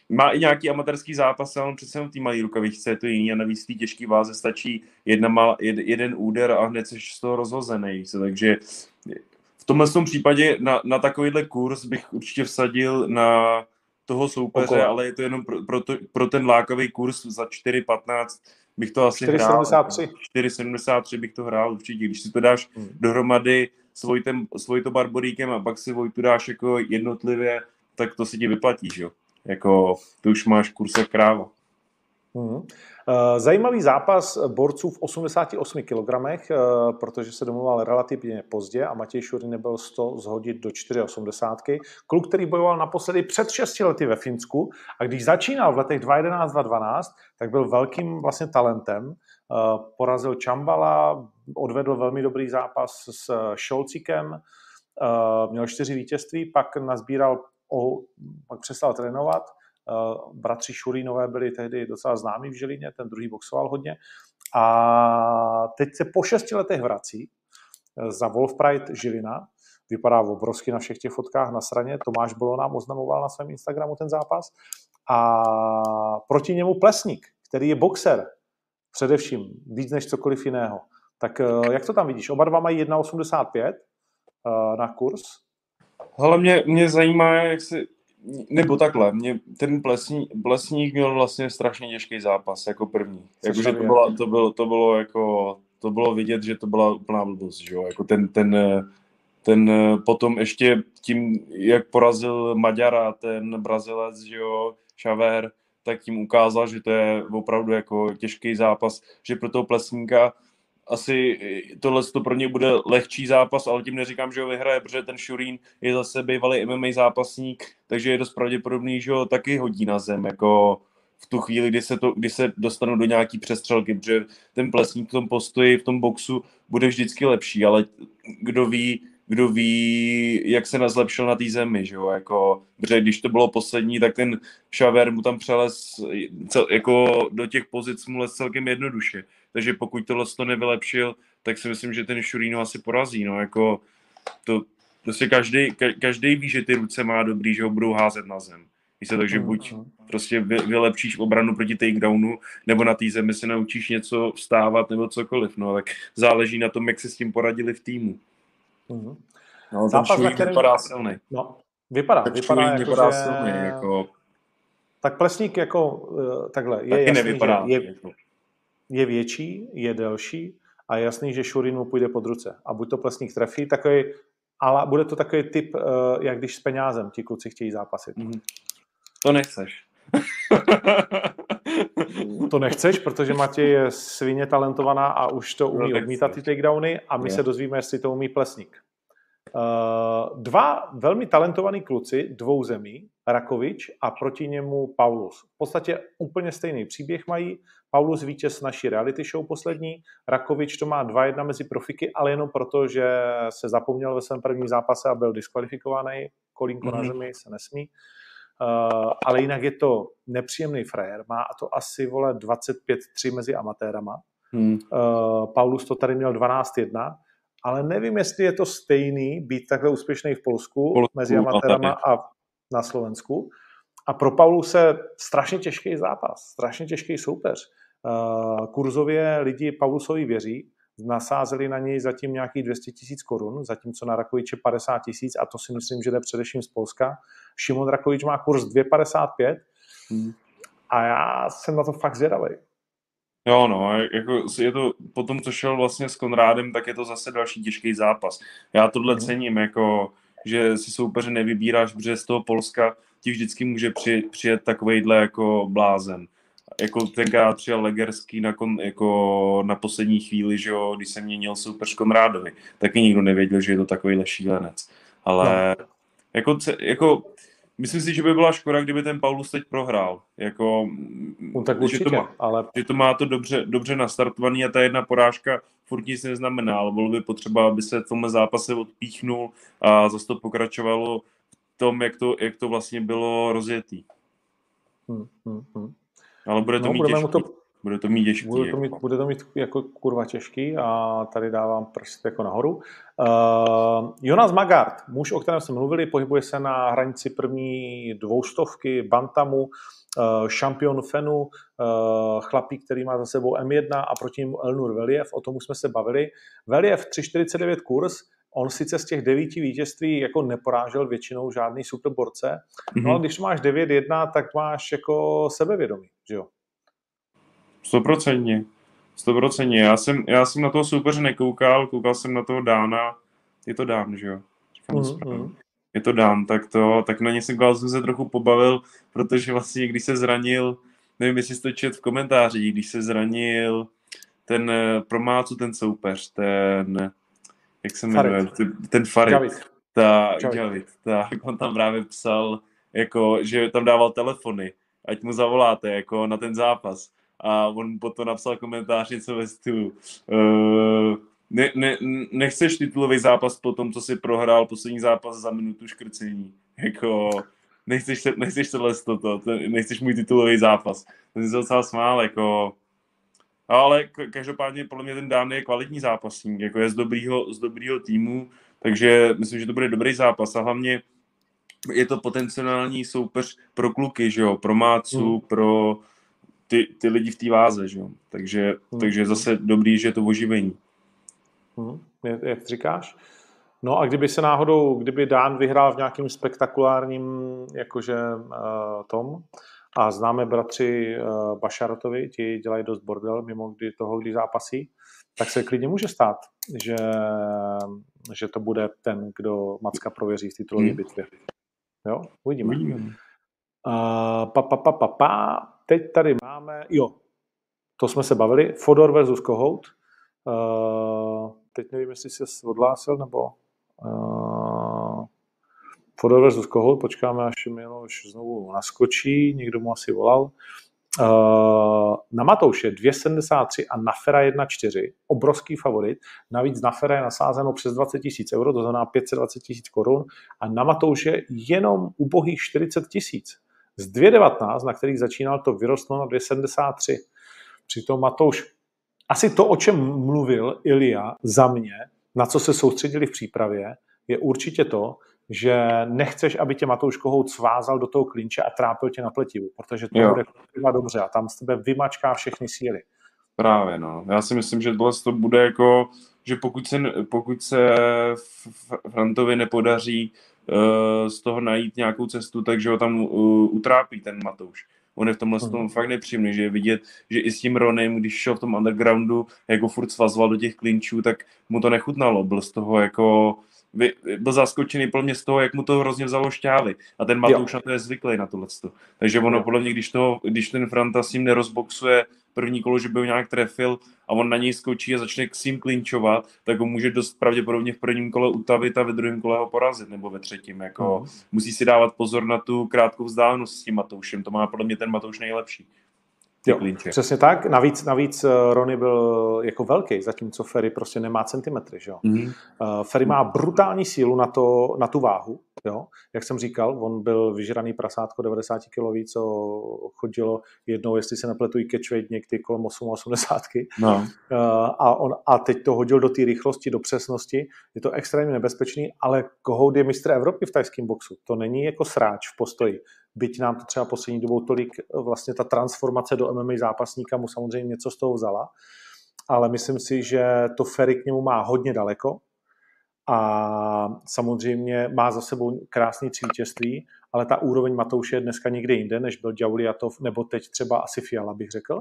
D: má i nějaký amatérský zápas, ale on přece jenom v té malé rukavičce je to jiný a navíc v té těžké váze stačí jedna mal, jed, jeden úder a hned jsi z toho rozhozený. Takže tomhle tom případě na, na takovýhle kurz bych určitě vsadil na toho soupeře,
C: Okolo.
D: ale je to jenom pro, pro, to, pro ten lákavý kurz za 4,15 bych to asi hrál.
C: 4,73.
D: 4,73 bych to hrál určitě. Když si to dáš
C: Hmm.
D: dohromady s Vojtem, s Vojto Barboríkem a pak si Vojtu dáš jako jednotlivě, tak to si ti vyplatí, že jo? Jako, ty už máš kurse kráva.
C: Eh, Zajímavý zápas borců v 88 kg, eh, protože se domluval relativně pozdě a Matěj Šury nebyl 100 zhodit do 4,80. Kluk, který bojoval naposledy před 6 lety ve Finsku a když začínal v letech 2011-2012, tak byl velkým vlastně talentem. Eh, Porazil Čambala, odvedl velmi dobrý zápas s Šolcíkem, eh, měl čtyři vítězství, pak nazbíral, pak přestal trénovat, bratři Šurínové byli tehdy docela známí v Žilině, ten druhý boxoval hodně. A teď se po šesti letech vrací eh, za Wolf Pride Žilina. Vypadá obrovsky na všech těch fotkách na straně. Tomáš Bolo nám oznamoval na svém Instagramu ten zápas. A proti němu Plesník, který je boxer, především víc než cokoliv jiného. Tak eh, jak to tam vidíš? Oba dva mají 1,85 eh, na kurz.
D: Hele, mě, mě zajímá, jak si, nebo takhle, mě ten plesní, plesník měl vlastně strašně těžký zápas jako první. Jakože to, bylo, to, bylo, to bylo jako, to bylo vidět, že to byla úplná blbost, že jo, jako ten, ten, ten potom ještě tím, jak porazil Maďara, ten Brazilec, že jo, Šaver, tak tím ukázal, že to je opravdu jako těžký zápas, že pro toho plesníka asi tohle to pro ně bude lehčí zápas, ale tím neříkám, že ho vyhraje, protože ten Šurín je zase bývalý MMA zápasník, takže je dost pravděpodobný, že ho taky hodí na zem, jako v tu chvíli, kdy se, to, kdy se dostanou do nějaký přestřelky, protože ten plesník v tom postoji, v tom boxu bude vždycky lepší, ale kdo ví, kdo ví, jak se nazlepšil na té zemi, že jo, jako, protože když to bylo poslední, tak ten Šaver mu tam přelez cel, jako do těch pozic mu les celkem jednoduše, takže pokud tohle to nevylepšil, tak si myslím, že ten Šurino asi porazí, no, jako to, prostě každý, každý ví, že ty ruce má dobrý, že ho budou házet na zem. Víš se, takže buď prostě vylepšíš obranu proti takedownu, nebo na té zemi se naučíš něco vstávat, nebo cokoliv, no, tak záleží na tom, jak se s tím poradili v týmu.
C: Mm-hmm.
D: No, Zápas, na kterém... vypadá silný.
C: No, vypadá,
D: ten
C: vypadá,
D: jako, vypadá že... silný, jako...
C: Tak Plesník jako uh, takhle, je
D: Taky
C: jasný,
D: nevypadá,
C: je,
D: jako.
C: je větší, je delší a je jasný, že Šurin mu půjde pod ruce. A buď to Plesník trefí, takový, ale bude to takový typ, uh, jak když s penězem ti kluci chtějí zápasit.
D: Mm-hmm. To nechceš.
C: to nechceš, protože Matěj je svině talentovaná a už to umí no, odmítat ty takedowny a my je. se dozvíme, jestli to umí Plesník. Uh, dva velmi talentovaní kluci, dvou zemí, Rakovič a proti němu Paulus. V podstatě úplně stejný příběh mají. Paulus vítěz naší reality show poslední, Rakovič to má 2-1 mezi profiky, ale jenom proto, že se zapomněl ve svém prvním zápase a byl diskvalifikovaný. Kolínko mm-hmm. na zemi se nesmí. Uh, ale jinak je to nepříjemný frajer. Má to asi, vole, 25-3 mezi amatérama. Hmm. Uh, Paulus to tady měl 12-1, ale nevím, jestli je to stejný být takhle úspěšný v Polsku, Polsku mezi amatérama a na Slovensku. A pro Pauluse strašně těžký zápas, strašně těžký soupeř. Uh, kurzově lidi Paulusovi věří, nasázeli na něj zatím nějakých 200 tisíc korun, zatímco na Rakoviče 50 tisíc a to si myslím, že jde především z Polska. Šimon Rakovič má kurz 2,55 hmm. a já jsem na to fakt zvědavý.
D: Jo, no, jako je to, po tom, co šel vlastně s Konrádem, tak je to zase další těžký zápas. Já tohle hmm. cením, jako, že si soupeře nevybíráš, protože z toho Polska ti vždycky může při, přijet takovejhle jako blázen jako tenkrát přijel Legerský na, kon, jako na poslední chvíli, že jo, když se měnil super Konrádovi, taky nikdo nevěděl, že je to takový šílenec. Ale no. jako, jako, myslím si, že by byla škoda, kdyby ten Paulus teď prohrál. Jako,
C: no, tak určitě,
D: že to má,
C: ale...
D: že to má to dobře, dobře nastartovaný a ta jedna porážka furt nic neznamená, ale bylo by potřeba, aby se v tomhle zápase odpíchnul a zase to pokračovalo v tom, jak to, jak to vlastně bylo rozjetý.
C: Hmm, hmm, hmm.
D: Ale bude to no, mít těžký. To, bude to mít těžký.
C: Bude to mít, jako. bude to mít jako kurva těžký a tady dávám prst jako nahoru. Uh, Jonas Magard, muž, o kterém jsme mluvili, pohybuje se na hranici první dvoustovky Bantamu, uh, šampion Fenu, uh, chlapík, který má za sebou M1 a proti němu Elnur Veliev, o tom už jsme se bavili. Veliev 3,49 kurz, On sice z těch devíti vítězství jako neporážel většinou žádný superborce, mm-hmm. no ale když máš 9-1, tak máš jako sebevědomí, že jo?
D: Stoprocentně. Stoprocentně. Já jsem, já jsem na toho soupeře nekoukal, koukal jsem na toho Dána. Je to Dán, že jo? mm-hmm. Je to Dán, tak to, tak na ně jsem, jsem se trochu pobavil, protože vlastně, když se zranil, nevím, jestli jste čet v komentáři, když se zranil ten eh, promácu ten soupeř, ten jak se jmenuje, ten Farid. Javid. Ta, Javid. Javid. Tak, on tam právě psal, jako, že tam dával telefony, ať mu zavoláte, jako na ten zápas. A on potom napsal komentář něco ve stylu, uh, ne, ne, nechceš titulový zápas po tom, co si prohrál poslední zápas za minutu škrcení. Jako, nechceš, nechceš tohle toto, nechceš můj titulový zápas. Ten jsem se docela smál, jako, ale každopádně podle mě ten Dán je kvalitní zápasník, jako je z dobrýho, z dobrýho týmu, takže myslím, že to bude dobrý zápas a hlavně je to potenciální soupeř pro kluky, že jo, pro Mácu, hmm. pro ty, ty lidi v té váze, že jo. Takže, hmm. takže zase dobrý, že je to oživení.
C: Hmm. Jak říkáš? No a kdyby se náhodou, kdyby Dán vyhrál v nějakým spektakulárním jakože uh, tom, a známe bratři uh, Bašarotovi, ti dělají dost bordel mimo kdy toho, kdy zápasí, tak se klidně může stát, že, že to bude ten, kdo Macka prověří v titulové hmm. bitvě. Jo, uvidíme. uvidíme. Uh, pa, pa, pa, pa, pa. Teď tady máme, jo, to jsme se bavili, Fodor versus Kohout. Uh, teď nevím, jestli se odhlásil, nebo uh, Fodor z Kohout, počkáme, až Miloš znovu naskočí, někdo mu asi volal. Uh, na Matouše 2,73 a na Fera 1,4. Obrovský favorit. Navíc na Fera je nasázeno přes 20 tisíc euro, to znamená 520 tisíc korun. A na Matouše jenom ubohých 40 tisíc. Z 2,19, na kterých začínal, to vyrostlo na 2,73. Přitom Matouš, asi to, o čem mluvil Ilia za mě, na co se soustředili v přípravě, je určitě to, že nechceš, aby tě Matouš Kohout svázal do toho klinče a trápil tě na pletivu, protože to jo. bude dobře a tam z tebe vymačká všechny síly.
D: Právě, no. Já si myslím, že tohle to bude jako, že pokud se, pokud se Frantovi nepodaří uh, z toho najít nějakou cestu, takže ho tam uh, utrápí ten Matouš. On je v tomhle tom mhm. fakt nepříjemný, že je vidět, že i s tím Ronem, když šel v tom undergroundu, jako furt svazoval do těch klinčů, tak mu to nechutnalo. Byl z toho jako byl zaskočený podle mě z toho, jak mu to hrozně vzalo šťávy. A ten Matouš na to je zvyklý na tohle. Takže ono podle mě, když, to, když ten Franta s ním nerozboxuje první kolo, že by ho nějak trefil a on na něj skočí a začne s ním klinčovat, tak ho může dost pravděpodobně v prvním kole utavit a ve druhém kole ho porazit, nebo ve třetím. Jako, mm. Musí si dávat pozor na tu krátkou vzdálenost s tím Matoušem. To má podle mě ten Matouš nejlepší.
C: Jo, přesně tak. Navíc, navíc eh, Rony byl jako velký, zatímco Ferry prostě nemá centimetry. Že jo? Mm-hmm. Ferry má brutální sílu na, to, na tu váhu. Jo? Jak jsem říkal, on byl vyžraný prasátko 90 kilový, co chodilo jednou, jestli se nepletují catchweight někdy kolem 80. No. Eh, a, on, a teď to hodil do té rychlosti, do přesnosti. Je to extrémně nebezpečný, ale Kohout je mistr Evropy v tajském boxu. To není jako sráč v postoji byť nám to třeba poslední dobou tolik vlastně ta transformace do MMA zápasníka mu samozřejmě něco z toho vzala, ale myslím si, že to Ferry k němu má hodně daleko a samozřejmě má za sebou krásný tři vítězství, ale ta úroveň Matouše je dneska někde jinde, než byl Djauliatov, nebo teď třeba asi Fiala, bych řekl.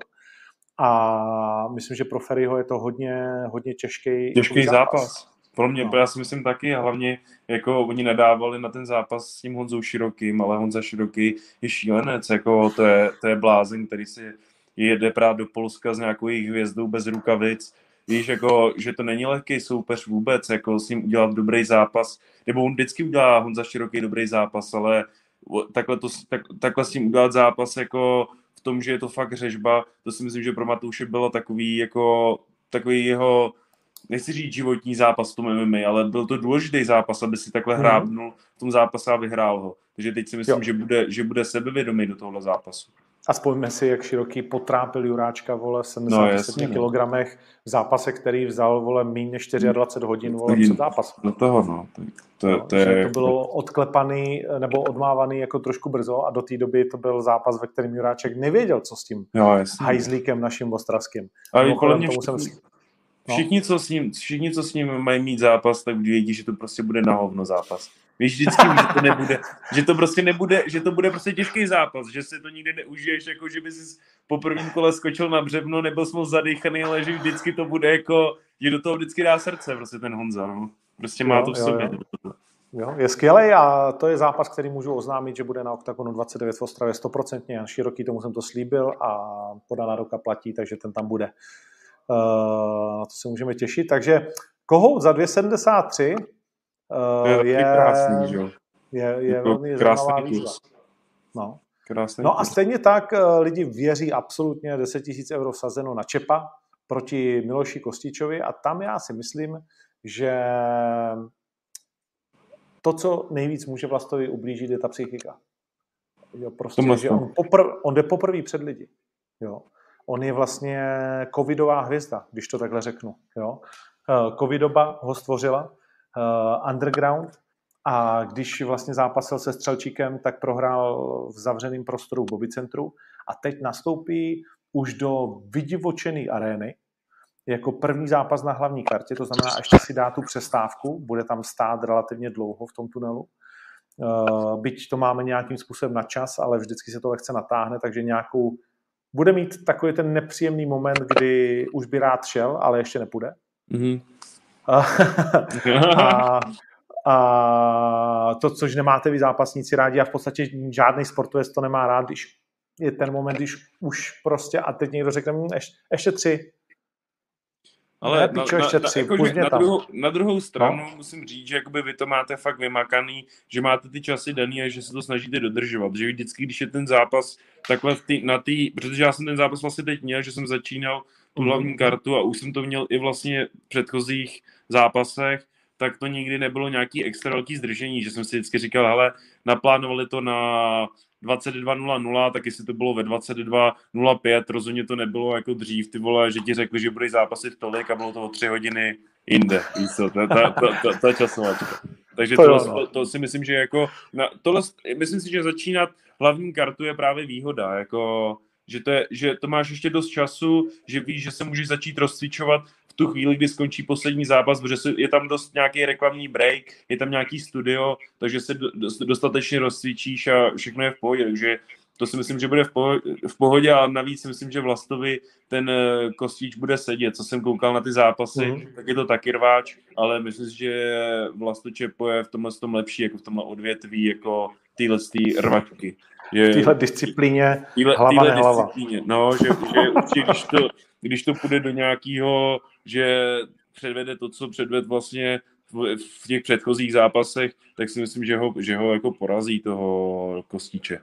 C: A myslím, že pro Ferryho je to hodně, hodně těžký,
D: těžký zápas. zápas. Pro mě, no. já si myslím taky, a hlavně jako oni nadávali na ten zápas s tím Honzou Širokým, ale Honza Široký je šílenec, jako to je, to je blázen, který si jede právě do Polska s nějakou jejich hvězdou bez rukavic, víš, jako, že to není lehký soupeř vůbec, jako s ním udělat dobrý zápas, nebo on vždycky udělá Honza Široký dobrý zápas, ale takhle, to, tak, takhle s tím udělat zápas jako v tom, že je to fakt řežba, to si myslím, že pro Matouše bylo takový jako takový jeho nechci říct životní zápas v tom MMA, ale byl to důležitý zápas, aby si takhle hrábnul v tom zápase a vyhrál ho. Takže teď si myslím, že bude, že bude sebevědomý do tohle zápasu.
C: A vzpomeňme si, jak široký potrápil Juráčka, vole, 77 no, kg v zápase, který vzal, vole, méně než 24 hodin, vole, před zápas.
D: Do toho, no. To, to,
C: no, to, je... to bylo odklepaný nebo odmávaný jako trošku brzo a do té doby to byl zápas, ve kterém Juráček nevěděl, co s tím jo, hajzlíkem naším ostravským.
D: Ale kolem mě všichni, jsem... No. Všichni, co s ním, všichni, co s ním mají mít zápas, tak vědí, že to prostě bude na hovno zápas. Víš vždycky, že to nebude, že to prostě nebude, že to bude prostě těžký zápas, že si to nikdy neužiješ, jako že by si po prvním kole skočil na břevno, nebyl jsme zadýchaný, ale že vždycky to bude jako, že do toho vždycky dá srdce, prostě ten Honza, no. Prostě má to v sobě. Jo, jo.
C: Jo, je skvělý a to je zápas, který můžu oznámit, že bude na OKTAGONu 29 v Ostravě 100%. Jan Široký, tomu jsem to slíbil a podaná ruka platí, takže ten tam bude. Uh, na to se můžeme těšit. Takže Kohout za 2,73 uh, je, je, krásný, že? je, je jako velmi zajímavá výzva. No. Krásný no a stejně tak uh, lidi věří absolutně 10 000 euro vsazeno na Čepa proti Miloši Kostičovi a tam já si myslím, že to, co nejvíc může Vlastovi ublížit, je ta psychika. Jo, prostě, že on, popr- on jde poprvé před lidi. Jo. On je vlastně covidová hvězda, když to takhle řeknu. Jo? Eh, covidoba ho stvořila, uh, underground, a když vlastně zápasil se Střelčíkem, tak prohrál v zavřeném prostoru Bobby Centru a teď nastoupí už do vydivočené arény, jako první zápas na hlavní kartě, to znamená, ještě si dá tu přestávku, bude tam stát relativně dlouho v tom tunelu. Uh, byť to máme nějakým způsobem na čas, ale vždycky se to lehce natáhne, takže nějakou bude mít takový ten nepříjemný moment, kdy už by rád šel, ale ještě nepůjde. Mm-hmm. a, a to, což nemáte vy zápasníci rádi a v podstatě žádný sportovec to nemá rád, když je ten moment, když už prostě a teď někdo řekne, hm, ještě, ještě tři.
D: Ale
C: Ne,
D: na,
C: pičo,
D: na,
C: ještě
D: na,
C: tři, půjď mě
D: na,
C: tam.
D: druhou, na druhou stranu no. musím říct, že jakoby vy to máte fakt vymakaný, že máte ty časy daný a že se to snažíte dodržovat. Že vždycky, když je ten zápas takhle v tý, na tý, protože já jsem ten zápas vlastně teď měl, že jsem začínal tu
C: Mhm.
D: hlavní kartu a už jsem to měl i vlastně v předchozích zápasech, tak to nikdy nebylo nějaký extra velký zdržení, že jsem si vždycky říkal, hele, naplánovali to na 22.00, tak jestli to bylo ve 22.05, rozhodně to nebylo jako dřív, ty vole, že ti řekli, že budeš zápasit tolik a bylo to o tři hodiny jinde, víš co, ta, ta, ta, ta, ta časovačka. Takže
C: To
D: to,
C: jo, no.
D: to, to, si myslím, že jako, na, tohle, myslím si, že začínat hlavní kartu je právě výhoda, jako, že to, je, že to máš ještě dost času, že víš, že se můžeš začít rozcvičovat tu chvíli, kdy skončí poslední zápas, protože je tam dost nějaký reklamní break, je tam nějaký studio, takže se do- dost- dostatečně rozcvičíš a všechno je v pohodě, takže to si myslím, že bude v pohodě, v pohodě a navíc si myslím, že Vlastovi ten eh, Kostič bude sedět. Co jsem koukal na ty zápasy,
C: Mhm.
D: tak je to taky rváč, ale myslím si, že Vlasto Čepo je v tomhle tom lepší, jako v tomhle odvětví, jako tyhle ty rvačky. Je,
C: V téhle disciplíně
D: Týhle,
C: hlava
D: týhle
C: nehlava.
D: disciplíně. No, že, že určitě, když to, když to půjde do nějakého, že předvede to, co předved vlastně v, těch předchozích zápasech, tak si myslím, že ho, že ho jako porazí toho Kostíče.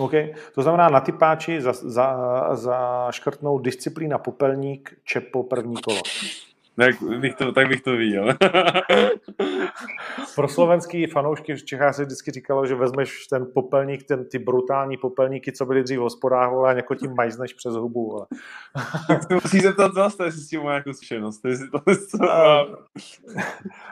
C: OK. To znamená na typáči za, za, za škrtnou disciplína popelník, čepo první kolo.
D: Tak bych to, tak bych to viděl.
C: Pro slovenský fanoušky v Čechách se vždycky říkalo, že vezmeš ten popelník, ten, ty brutální popelníky, co byly dřív v hospodách, vole, a jako tím majzneš přes hubu. Vole.
D: Musí se ptat zase, jestli s tím má nějakou zkušenost. Jestli to, to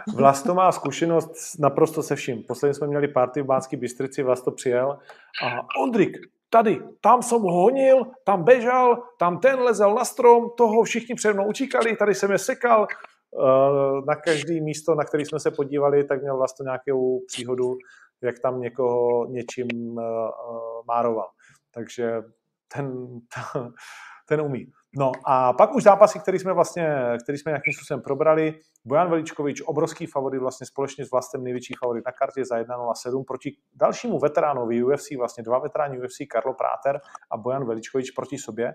C: Vlasto má zkušenost naprosto se vším. Posledně jsme měli party v Bánské Bystrici, Vlasto přijel a Ondrik, tady, tam jsem ho honil, tam bežal, tam ten lezel na strom, toho všichni před mnou utíkali, tady jsem je sekal. Eh, Na každý místo, na který jsme se podívali, tak měl Vlasto nějakou příhodu, jak tam někoho něčím eh, eh, mároval. Takže ten, ten umí. No a pak už zápasy, který jsme vlastně, který jsme nějakým způsobem probrali. Bojan Veličkovič, obrovský favorit, vlastně společně s Vlastem největší favorit na kartě za 1.07 proti dalšímu veteránovi UFC, vlastně dva veteráni UFC, Karlo Práter a Bojan Veličkovič proti sobě.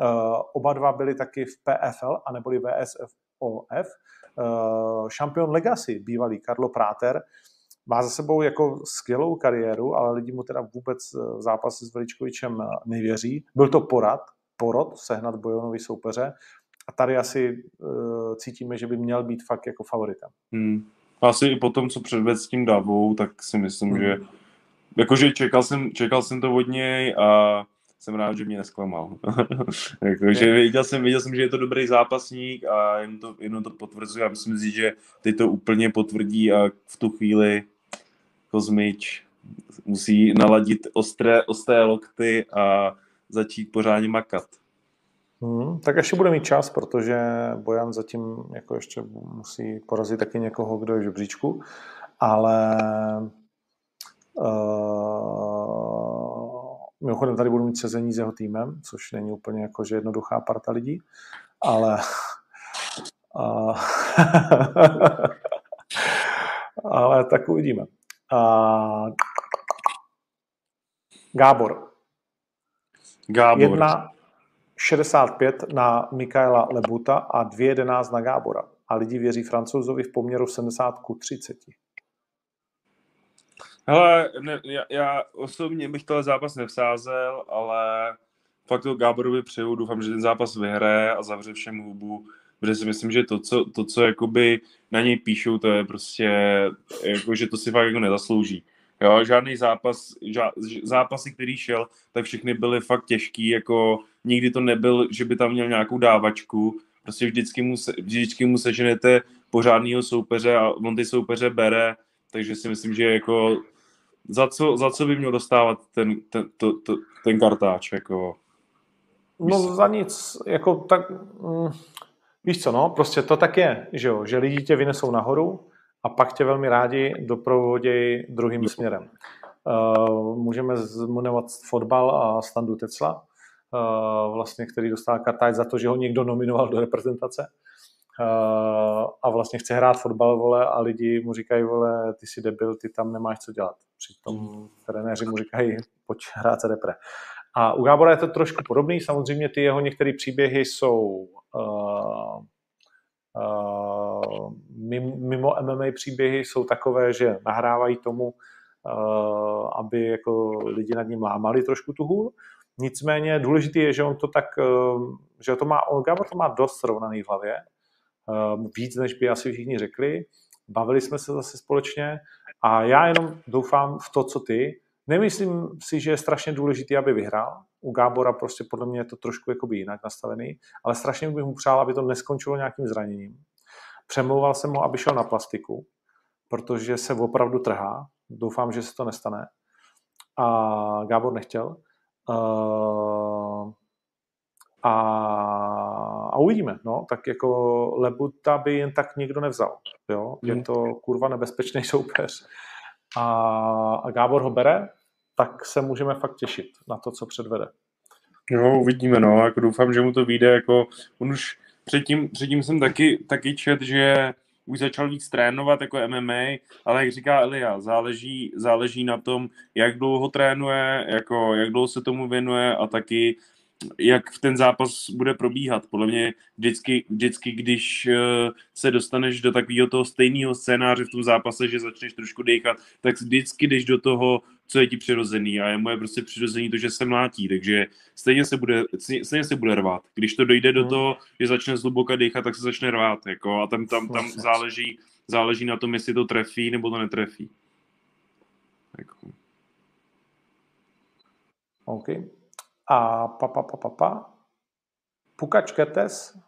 C: Uh, oba dva byli taky v PFL, aneboli VSFOF. Uh, šampion Legacy, bývalý Karlo Práter, má za sebou jako skvělou kariéru, ale lidi mu teda vůbec v zápase s Veličkovičem nevěří. Byl to porad, porod sehnat Bojonovi soupeře a tady asi uh, cítíme, že by měl být fakt jako favoritem.
D: Hmm. Asi i po tom, co předvedl s tím Davou, tak si myslím,
C: Hmm.
D: že jakože čekal jsem, čekal jsem to od něj a jsem rád, že mě nesklamal. jakože viděl jsem, viděl jsem, že je to dobrý zápasník a jen to, jenom to potvrzuje a myslím si, že ty to úplně potvrdí a v tu chvíli Kozmič musí naladit ostré, ostré lokty a začít pořádně makat.
C: Hmm, tak ještě bude mít čas, protože Bojan zatím jako ještě musí porazit taky někoho, kdo je v žebříčku, ale uh, mimochodem tady budu mít sezení s jeho týmem, což není úplně jako, že jednoduchá parta lidí, ale uh, ale tak uvidíme. Uh, Gábor,
D: Gábor.
C: Jedna 65 na Mikaela Lebuta a 2,11 na Gábora. A lidi věří Francouzovi v poměru 70 ku 30.
D: Hele, ne, já, já osobně bych tohle zápas nevsázel, ale fakt to Gáborovi přeju, doufám, že ten zápas vyhraje a zavře všem hubu, protože si myslím, že to, co, to, co jakoby na něj píšou, to je prostě, jako, že to si fakt jako nezaslouží. Jo, žádný zápas, žá, zápasy, který šel, tak všechny byly fakt těžký, jako nikdy to nebyl, že by tam měl nějakou dávačku, prostě vždycky mu, se, vždycky mu seženete pořádného soupeře a on ty soupeře bere, takže si myslím, že jako za co, za co by měl dostávat ten, ten, to, to, ten kartáč, jako...
C: No za nic, jako tak, mm, víš co, no, prostě to tak je, že jo, že lidi tě vynesou nahoru a pak tě velmi rádi doprovodějí druhým směrem. Uh, můžeme zmenovat fotbal a Standu Tecla, uh, vlastně, který dostal kartáč za to, že ho někdo nominoval do reprezentace. Uh, a vlastně chce hrát fotbal, vole, a lidi mu říkají, vole, ty jsi debil, ty tam nemáš co dělat. Přitom trenéři mu říkají, pojď hrát se repre. A u Gábora je to trošku podobný, samozřejmě ty jeho některé příběhy jsou Uh, mimo MMA příběhy jsou takové, že nahrávají tomu, uh, aby jako lidi nad ním lámali trošku tu hůl. Nicméně důležité je, že on to tak, uh, že to má, on to má dost srovnaný v hlavě, víc, než by asi všichni řekli. Bavili jsme se zase společně a já jenom doufám v to, co ty. Nemyslím si, že je strašně důležitý, aby vyhrál. U Gábora prostě podle mě je to trošku jakoby jinak nastavený, ale strašně bych mu přál, aby to neskončilo nějakým zraněním. Přemlouval jsem ho, aby šel na plastiku, protože se opravdu trhá. Doufám, že se to nestane. A Gábor nechtěl. Uh, a, a uvidíme, no, tak jako Lebuta by jen tak nikdo nevzal, jo, je mhm. to kurva nebezpečný soupeř a, a Gábor ho bere, tak se můžeme fakt těšit na to, co předvede.
D: Jo, uvidíme, no, jako doufám, že mu to vyjde, jako on už předtím, předtím jsem taky, taky čet, že už začal víc trénovat jako MMA, ale jak říká Elia, záleží, záleží na tom, jak dlouho trénuje, jako jak dlouho se tomu věnuje a taky jak ten zápas bude probíhat. Podle mě vždycky, vždycky když eh, se dostaneš do takového toho stejného scénáře v tom zápase, že začneš trošku dechat, tak vždycky jdeš do toho, co je ti přirozený a je moje prostě přirozený to, že se mlátí, takže stejně se bude, stejně se bude rvát. Když to dojde do hmm. toho, že začne zhluboka dechat, tak se začne rvát, jako, a tam, tam, tam záleží, záleží na tom, jestli to trefí nebo to netrefí. Jako.
C: Okay. A pa, pa, pa, pa, pa. Pukač Kertes?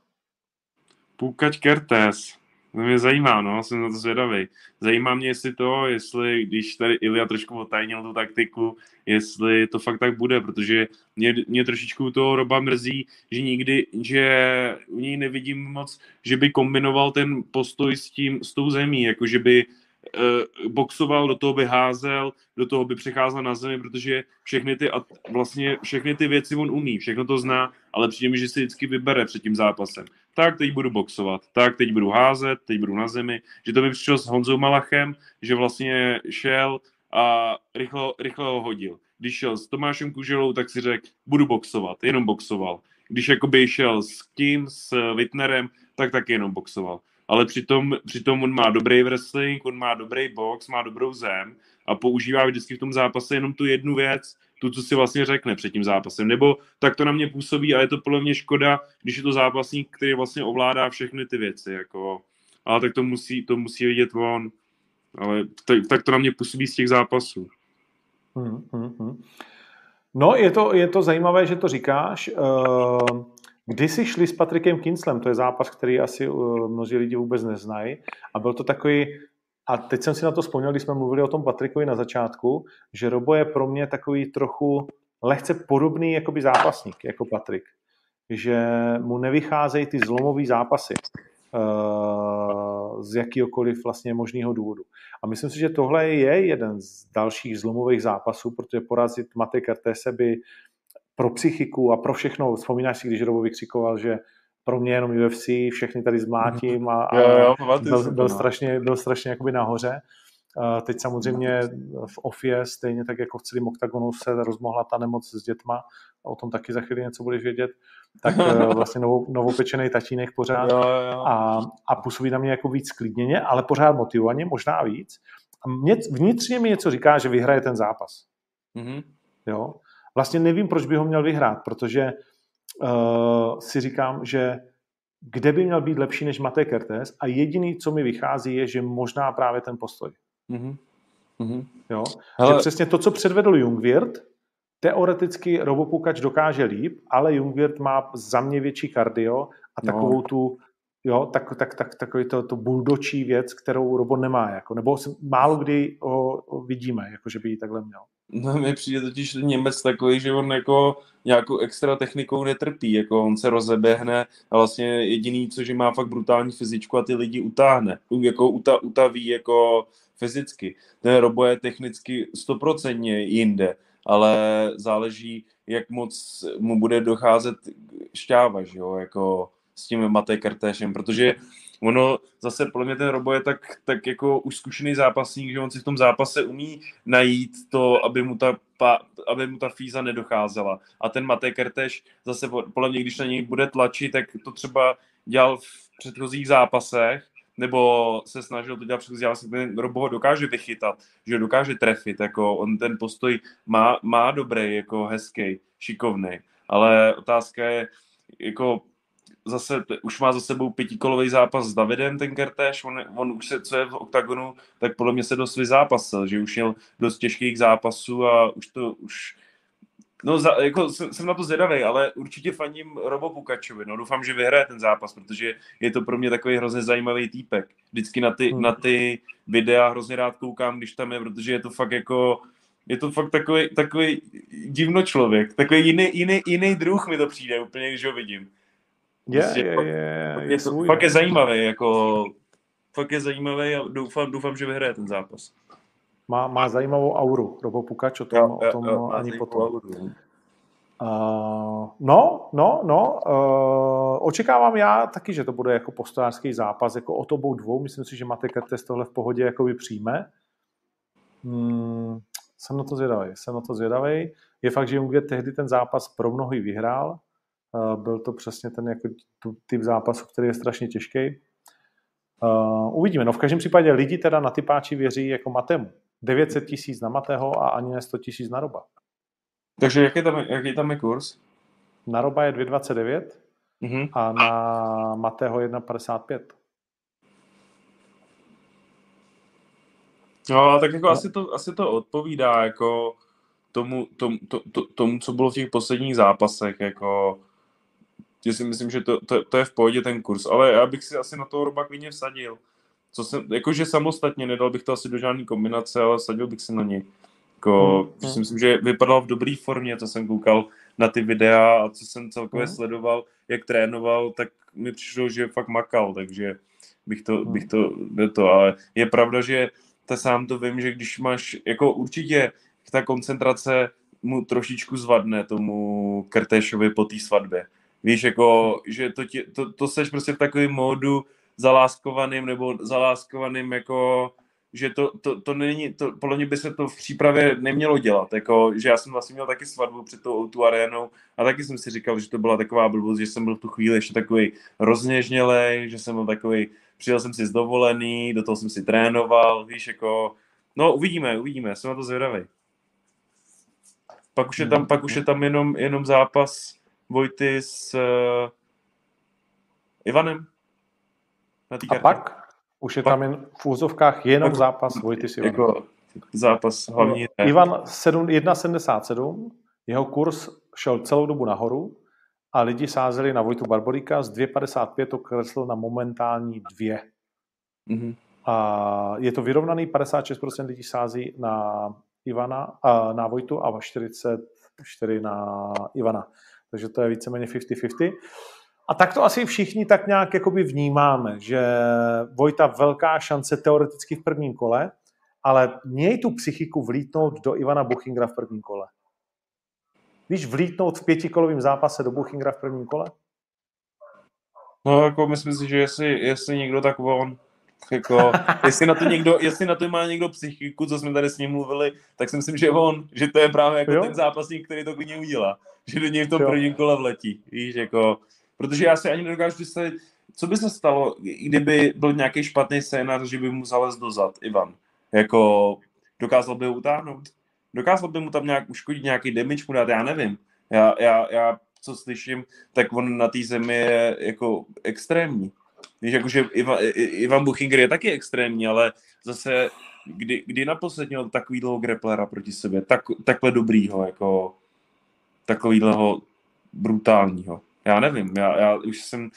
D: Pukač Kertes. To mě zajímá, no, jsem na to zvědavý. Zajímá mě, jestli to, jestli, když tady Ilia trošku otajnil tu taktiku, jestli to fakt tak bude, protože mě, mě trošičku toho Roba mrzí, že nikdy, že u něj nevidím moc, že by kombinoval ten postoj s tím, s tou zemí, jako že by boxoval, do toho by házel, do toho by přecházel na zemi, protože všechny ty, vlastně všechny ty věci on umí, všechno to zná, ale přijde mi, že si vždycky vybere před tím zápasem. Tak teď budu boxovat, tak teď budu házet, teď budu na zemi, že to by přišlo s Honzou Malachem, že vlastně šel a rychle, rychle ho hodil. Když šel s Tomášem Kuželou, tak si řekl, budu boxovat, jenom boxoval. Když jakoby šel s tím, s Wittnerem, tak taky jenom boxoval ale přitom, přitom on má dobrý wrestling, on má dobrý box, má dobrou zem a používá vždycky v tom zápase jenom tu jednu věc, tu, co si vlastně řekne před tím zápasem. Nebo tak to na mě působí a je to podle mě škoda, když je to zápasník, který vlastně ovládá všechny ty věci. Jako, ale tak to musí, to musí vidět on. Ale tak, tak to na mě působí z těch zápasů.
C: Hmm, hmm, hmm. No, je to, je to zajímavé, že to říkáš. Uh, Kdy jsi šli s Patrikem Kinslem, to je zápas, který asi uh, mnozí lidi vůbec neznají. A byl to takový, a teď jsem si na to vzpomněl, když jsme mluvili o tom Patrikovi na začátku, že Robo je pro mě takový trochu lehce podobný jakoby zápasník, jako Patrik. Že mu nevycházejí ty zlomové zápasy uh, z jakýkoliv vlastně možného důvodu. A myslím si, že tohle je jeden z dalších zlomových zápasů, protože porazit Matej Kertése by pro psychiku a pro všechno. Vzpomínáš si, když Robo vykřikoval, že pro mě jenom UFC, všechny tady zmlátím a, a jo, jo, byl, byl, strašně, byl strašně jakoby nahoře. Teď samozřejmě v OFIE, stejně tak jako v celém OKTAGONu se rozmohla ta nemoc s dětma, o tom taky za chvíli něco budeš vědět, tak eh, vlastně novou, novopečený tatínek pořád jo, jo. A, a působí na mě jako víc sklidněně, ale pořád motivovaně, možná víc. A mě, vnitřně mi něco říká, že vyhraje ten zápas. Mm-hmm. Jo? Vlastně nevím, proč by ho měl vyhrát, protože uh, si říkám, že kde by měl být lepší než Matej Kertes a jediný, co mi vychází, je, že možná právě ten postoj. Mm-hmm. Mm-hmm. Jo? Ale... Že přesně to, co předvedl Jungwirth, teoreticky Robopukač dokáže líp, ale Jungwirth má za mě větší kardio a takovou no. tu jo, tak, tak, tak, takový to, to buldočí věc, kterou robot nemá, jako, nebo málo kdy ho, vidíme, jako že by ji takhle měl.
D: No, mi přijde totiž Němec takový, že on jako nějakou extra technikou netrpí, jako on se rozeběhne a vlastně jediný, co že má fakt brutální fyzičku a ty lidi utáhne, jako uta, utaví jako fyzicky. Ten Robo je technicky stoprocentně jinde, ale záleží, jak moc mu bude docházet šťáva, že jo, jako s tím Matej Kartéšem, protože ono zase podle mě ten Robo je tak, tak jako už zkušený zápasník, že on si v tom zápase umí najít to, aby mu ta, aby mu ta fíza nedocházela. A ten Matej Kerteš zase podle mě, když na něj bude tlačit, tak to třeba dělal v předchozích zápasech, nebo se snažil to dělat v předchozích zápasech, ten Robo ho dokáže vychytat, že ho dokáže trefit, jako on ten postoj má, má dobrý, jako hezký, šikovný, ale otázka je, jako zase, už má za sebou pětikolový zápas s Davidem, ten Kertéš, on, on už se, co je v oktagonu, tak podle mě se dost vyzápasil, že už měl dost těžkých zápasů a už to, už, no za, jako jsem, jsem na to zvědavý, ale určitě faním Robo Pukačovi, no doufám, že vyhraje ten zápas, protože je to pro mě takový hrozně zajímavý týpek. Vždycky na ty, hmm. na ty videa hrozně rád koukám, když tam je, protože je to fakt jako, je to fakt takový, takový divno člověk, takový jiný, jiný, jiný druh mi to přijde úplně, když ho vidím.
C: Je, prostě, je, je, je,
D: je, svůj, fakt je zajímavý, jako fakt je zajímavý a doufám, doufám, že vyhraje ten zápas.
C: Má, má zajímavou auru, Robo Pukač, o tom, jo, o tom jo, ani potom. Auru. Uh, no, no, no, uh, očekávám já taky, že to bude jako postojářský zápas, jako o tobou dvou, myslím si, že Matej Kertes tohle v pohodě jakoby přijme. Hmm, jsem na to zvědavý, jsem na to zvědavý. Je fakt, že Junge tehdy ten zápas pro mnohy vyhrál, byl to přesně ten jako typ zápasu, který je strašně těžký. Uh, uvidíme. No v každém případě lidi teda na typáči věří jako Matemu. 900 tisíc na Matého a ani ne 100 tisíc na Roba.
D: Takže jaký tam, jaký tam je kurz?
C: Na Roba je 2,29 mm-hmm. a na Matého 1,55.
D: No, tak jako no. asi, to, asi to odpovídá jako tomu, tomu, to, to, tomu, co bylo v těch posledních zápasech, jako že si myslím, že to, to, to je v pohodě ten kurz, ale já bych si asi na toho Roba klidně vsadil. Co jsem, jakože samostatně, nedal bych to asi do žádné kombinace, ale vsadil bych si na něj. Jako, hmm. si myslím, že vypadal v dobré formě, co jsem koukal na ty videa a co jsem celkově hmm. sledoval, jak trénoval, tak mi přišlo, že fakt makal, takže bych to, hmm. bych to, to, ale je pravda, že ta sám to vím, že když máš, jako určitě ta koncentrace mu trošičku zvadne tomu Krtéšovi po té svatbě. Víš, jako, že to, tě, to, to seš prostě v takovém módu zaláskovaným nebo zaláskovaným jako že to, to, to není, to, podle mě by se to v přípravě nemělo dělat, jako, že já jsem vlastně měl taky svatbu před tou tu arénou a taky jsem si říkal, že to byla taková blbost, že jsem byl v tu chvíli ještě takový rozněžnělej, že jsem byl takový, přijel jsem si z dovolený, do toho jsem si trénoval, víš, jako, no uvidíme, uvidíme, jsem na to zvědavý. Pak už je tam, pak už je tam jenom, jenom zápas Vojty s uh, Ivanem.
C: Na a pak už je pak, tam jen v úzovkách jenom pak, zápas Vojty s Ivanem. Jako
D: zápas hlavní.
C: No, Ivan 1,77, jeho kurz šel celou dobu nahoru a lidi sázeli na Vojtu Barboríka, z 2,55 to kreslo na momentální 2. Mm-hmm. A je to vyrovnaný, 56% lidí sází na Ivana, na Vojtu a 44 na Ivana takže to je víceméně 50-50. A tak to asi všichni tak nějak jakoby vnímáme, že Vojta velká šance teoreticky v prvním kole, ale měj tu psychiku vlítnout do Ivana Buchingra v prvním kole. Víš, vlítnout v pětikolovém zápase do Buchingra v prvním kole?
D: No, jako myslím si, že jestli, jestli někdo, tak on. Jako, jestli, na to někdo, jestli na to má někdo psychiku, co jsme tady s ním mluvili, tak si myslím, že on, že to je právě jako jo? ten zápasník, který to klidně udělá. Že do něj v tom prvním kole vletí. Víš, jako, protože já si ani nedokážu představit, co by se stalo, kdyby byl nějaký špatný scénář, že by mu zalez dozad Ivan. Jako, dokázal by ho utáhnout? Dokázal by mu tam nějak uškodit, nějaký damage mu dát, já nevím. Já, já, já co slyším, tak on na té zemi je jako extrémní. Víš, jakože Ivan, Ivan Buchinger je taky extrémní, ale zase kdy, kdy naposled měl takový dlouho grapplera proti sobě, tak, takhle dobrýho, jako takovýhleho brutálního. Já nevím, já, já už jsem,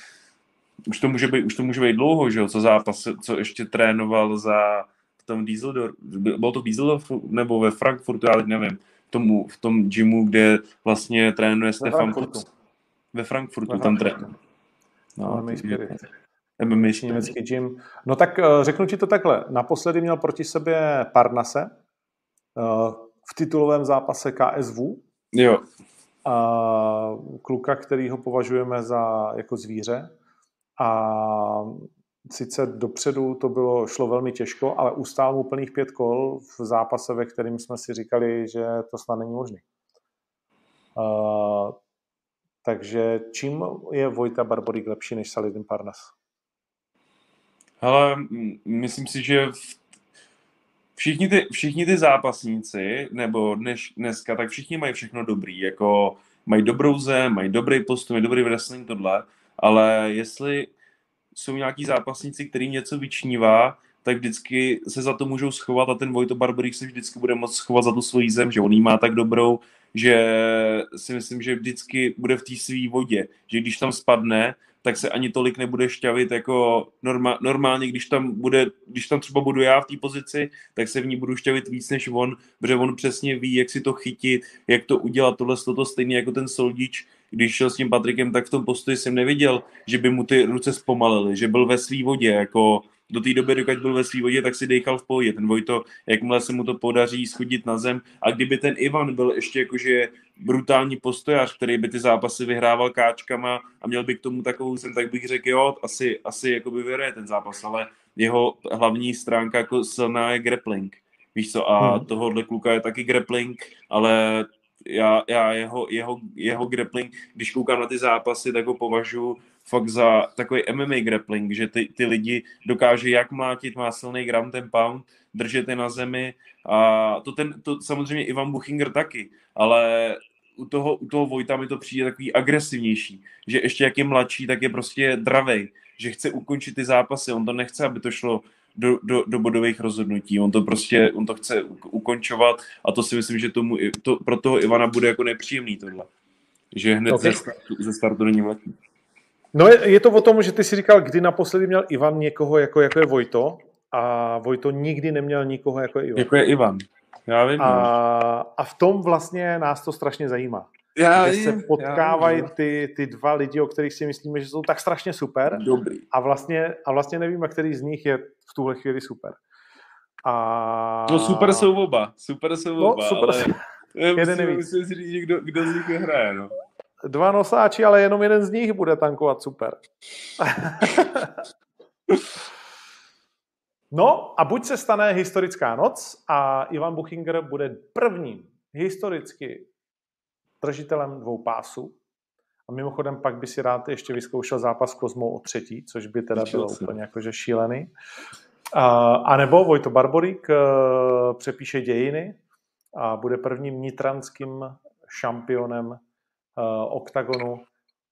D: už to může být, už to může být dlouho, že jo, co zápas, co ještě trénoval za v tom Dieseldorf, byl to v Dieseldorfu nebo ve Frankfurtu, já teď nevím, v, tomu, v tom gymu, kde vlastně trénuje ve Stefan Frankfurtu. Ve Frankfurtu, ve tam trénuje.
C: No, MMA německý gym. No tak eh, řeknu ti to takhle. Naposledy měl proti sobě Parnase eh, v titulovém zápase KSV.
D: Jo.
C: A kluka, který ho považujeme za jako zvíře. A sice dopředu to bylo, šlo velmi těžko, ale ustál mu plných pět kol v zápase, ve kterým jsme si říkali, že to snad není možné. Uh, Takže čím je Vojta Barborík lepší než Saladin Parnas?
D: Ale myslím si, že všichni ty, všichni ty zápasníci, nebo dnes, dneska, tak všichni mají všechno dobrý, jako mají dobrou zem, mají dobrý postup, mají dobrý wrestling, tohle, ale jestli jsou nějaký zápasníci, kterým něco vyčnívá, tak vždycky se za to můžou schovat a ten Vojto Barbarík se vždycky bude moct schovat za tu svoji zem, že on jí má tak dobrou, že si myslím, že vždycky bude v té své vodě, že když tam spadne, tak se ani tolik nebude šťavit jako norma, normálně, když tam, bude, když tam třeba budu já v té pozici, tak se v ní budu šťavit víc než on, protože on přesně ví, jak si to chytit, jak to udělat, tohle to stejně jako ten Soldič, když šel s tím Patrikem, tak v tom postoji jsem neviděl, že by mu ty ruce zpomalily, že byl ve své vodě, jako do té doby, dokud byl ve své vodě, tak si dechal v pohodě. Ten Vojto, jakmile se mu to podaří schodit na zem. A kdyby ten Ivan byl ještě jakože brutální postojař, který by ty zápasy vyhrával káčkama a měl by k tomu takovou zem, tak bych řekl, jo, asi, asi jako by vyhraje ten zápas, ale jeho hlavní stránka jako silná je grappling. Víš co, a hmm. tohohle kluka je taky grappling, ale já, já jeho, jeho, jeho grappling, když koukám na ty zápasy, tak ho považuji fakt za takový MMA grappling, že ty, ty lidi dokáže jak mlátit, má silný gram ten pound, držet je na zemi a to, ten, to samozřejmě Ivan Buchinger taky, ale u toho, u toho Vojta mi to přijde takový agresivnější, že ještě jak je mladší, tak je prostě dravej, že chce ukončit ty zápasy, on to nechce, aby to šlo do, do, do bodových rozhodnutí. On to prostě, on to chce ukončovat a to si myslím, že tomu, to, pro toho Ivana bude jako nepříjemný tohle. Že hned okay. ze, startu, ze startu není letní.
C: No je, je to o tom, že ty si říkal, kdy naposledy měl Ivan někoho jako, jako je Vojto a Vojto nikdy neměl nikoho jako je Ivan.
D: Jako je Ivan. Já vím.
C: A, no. a v tom vlastně nás to strašně zajímá. Já že se potkávají já ty, ty dva lidi, o kterých si myslíme, že jsou tak strašně super.
D: Dobrý.
C: A vlastně, a vlastně nevíme, který z nich je v tuhle chvíli super. A...
D: No super jsou oba, super jsou
C: no,
D: oba,
C: super.
D: ale jeden musím, musím si říct, kdo, kdo z nich hraje, no.
C: Dva nosáči, ale jenom jeden z nich bude tankovat super. no a buď se stane historická noc a Ivan Buchinger bude prvním historicky držitelem dvou pásů. A mimochodem pak by si rád ještě vyzkoušel zápas Kozmou o třetí, což by teda bylo úplně jakože šílený. A nebo Vojto Barborík eh, přepíše dějiny a bude prvním nitranským šampionem oktagonu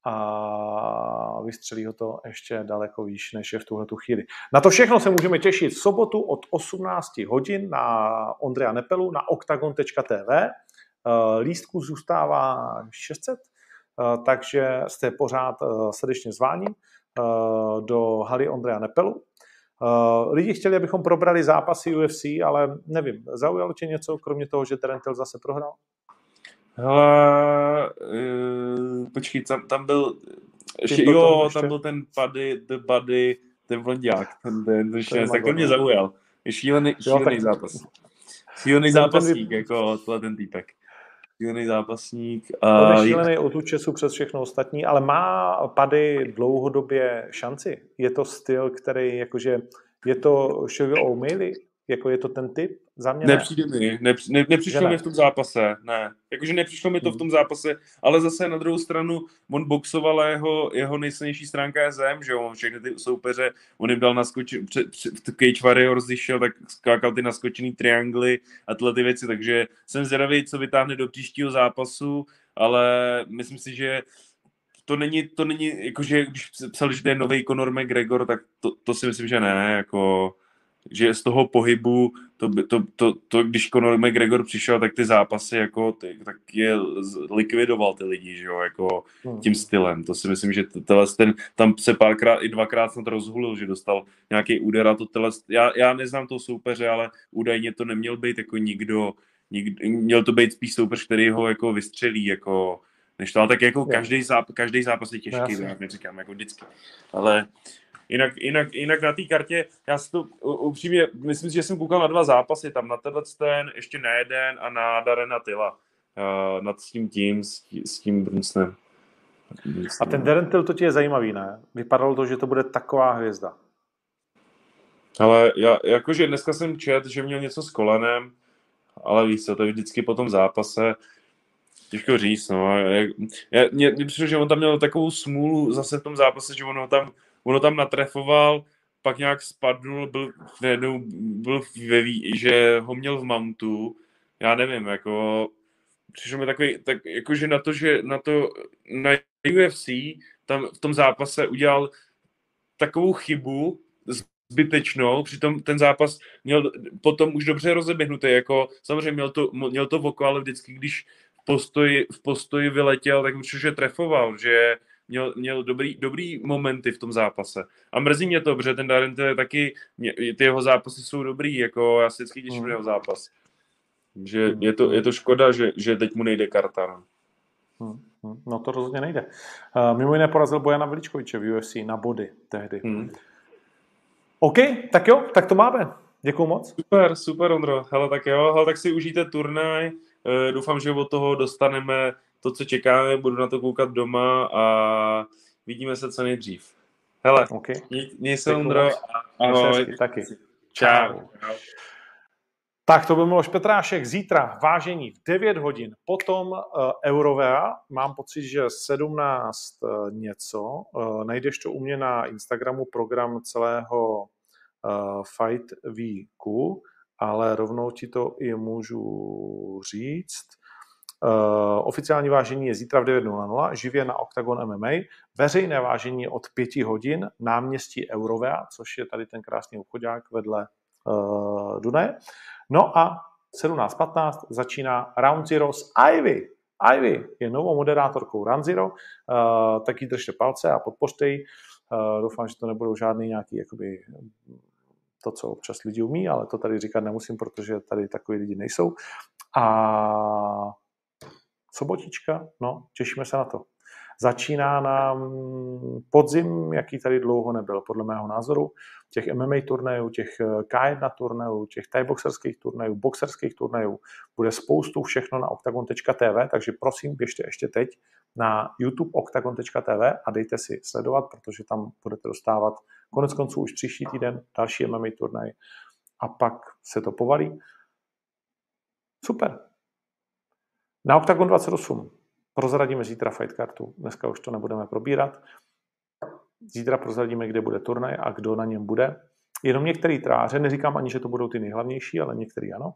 C: a vystřelí ho to ještě daleko výš, než je v tuhle chvíli. Na to všechno se můžeme těšit v sobotu od 18 hodin na Ondreja Nepelu na octagon.tv. Eh, lístků zůstává 600, eh, takže jste pořád eh, srdečně zváni do haly Ondreja Nepelu. Lidi chtěli, abychom probrali zápasy UFC, ale nevím, zaujalo tě něco, kromě toho, že Terentil zase prohrál?
D: Hele, uh, počkej, tam, tam byl, ještě, jo, ještě? tam byl ten Buddy, the Buddy, ten blondiák, ten, ten, ten, ten tak to mě zaujal. Je šílený, šílený jo, zápas. Šílený zápasník, jako tohle ten týpek skvělý zápasník.
C: On je šílený od účesu přes všechno ostatní, ale má Pady dlouhodobě šanci. Je to styl, který jakože, je to Sugar O'Malley, jako je to ten typ? Za mě
D: Nepřijde ne. mi, ne, ne, nepřišlo ne. mi v tom zápase, ne. Jakože nepřišlo mi to v hmm. tom zápase, ale zase na druhou stranu on boxoval a jeho, jeho nejsilnější stránka je zem, že on všechny ty soupeře, on jim dal naskočit, Cage Warriors, když šel, tak skákal ty naskočený triangly a tyhle ty věci, takže jsem zvědavý, co vytáhne do příštího zápasu, ale myslím si, že to není, to není, jakože když psali, že to je nový Conor McGregor, tak to, to si myslím, že ne, jako že z toho pohybu, to, to, to, to, když Conor McGregor přišel, tak ty zápasy jako, ty, tak je likvidoval ty lidi, že jo, jako hmm. tím stylem. To si myslím, že tenhle, ten, tam se párkrát i dvakrát snad rozhulil, že dostal nějaký úder a to tenhle, já, já neznám toho soupeře, ale údajně to neměl být jako nikdo, nikdo měl to být spíš soupeř, který ho jako vystřelí, jako než to, ale tak jako každý, záp, každý zápas je těžký, já neříkám, jako vždycky. Ale Jinak, jinak, jinak na té kartě, já si to upřímně, myslím si, že jsem koukal na dva zápasy, tam na tenhle ten, ještě na jeden a na Darena Tyla. Uh, nad tím tím, s, s tím Brunsnem.
C: A ten Darren Till to ti je zajímavý, ne? Vypadalo to, že to bude taková hvězda.
D: Ale já, jakože dneska jsem čet, že měl něco s kolenem, ale víš co, to je vždycky po tom zápase. Těžko říct, no. Já, mě, mě přišlo, že on tam měl takovou smůlu zase v tom zápase, že ono tam, ono tam natrefoval, pak nějak spadnul, byl, najednou byl ve, že ho měl v mountu, já nevím, jako přišlo mi takový, tak jakože na to, že na to, na UFC tam v tom zápase udělal takovou chybu, zbytečnou, přitom ten zápas měl potom už dobře rozeběhnutý, jako samozřejmě měl to, měl to voko, ale vždycky, když v postoji, v postoji vyletěl, tak že trefoval, že měl, měl dobrý, dobrý momenty v tom zápase. A mrzí mě to, protože ten Darren je taky, ty jeho zápasy jsou dobrý, jako já si vždycky těším mm. jeho zápas. Že je to, je to škoda, že, že teď mu nejde karta. No.
C: Hmm. No to rozhodně nejde. Uh, mimo jiné porazil Bojana Veličkoviče v UFC na body tehdy. Hmm. OK, tak jo, tak to máme. Děkuju moc.
D: Super, super, Ondro. Hele, tak jo, hele, tak si užijte turnaj. Uh, doufám, že od toho dostaneme to, co čekáme. Budu na to koukat doma a vidíme se co nejdřív. Hele, okay. měj, měj se, Ondro.
C: Ahoj. Taky.
D: Čau. Čau.
C: Tak to byl Miloš Petrášek. Zítra vážení v 9 hodin, potom uh, Eurovea. Mám pocit, že 17 uh, eh, něco. Uh, najdeš to u mě na Instagramu program celého uh, Fight Weeku, ale rovnou ti to i můžu říct. Uh, oficiální vážení je zítra v 9.00, živě na Octagon MMA. Veřejné vážení je od 5 hodin, náměstí Eurovea, což je tady ten krásný obchodák vedle uh, Dunaje. No a 17.15 začíná Round Zero s Ivy. Ivy je novou moderátorkou Round Zero, uh, tak jí držte palce a podpořte ji. Uh, doufám, že to nebudou žádný nějaký jakoby, to, co občas lidi umí, ale to tady říkat nemusím, protože tady takový lidi nejsou. A sobotička, no, těšíme se na to. Začíná nám podzim, jaký tady dlouho nebyl, podle mého názoru. Těch MMA turnajů, těch eh, K1 turnajů, těch boxerských turnajů, boxerských turnajů, bude spoustu všechno na octagon.tv, takže prosím, běžte ještě teď na YouTube octagon.tv a dejte si sledovat, protože tam budete dostávat konec konců už příští týden další MMA turnaj a pak se to povalí. Super. Na Octagon 28 Prozradíme zítra fight kartu, dneska už to nebudeme probírat. Zítra prozradíme, kde bude turnaj a kdo na něm bude. Jenom některý tráře, neříkám ani, že to budou ty nejhlavnější, ale některý ano.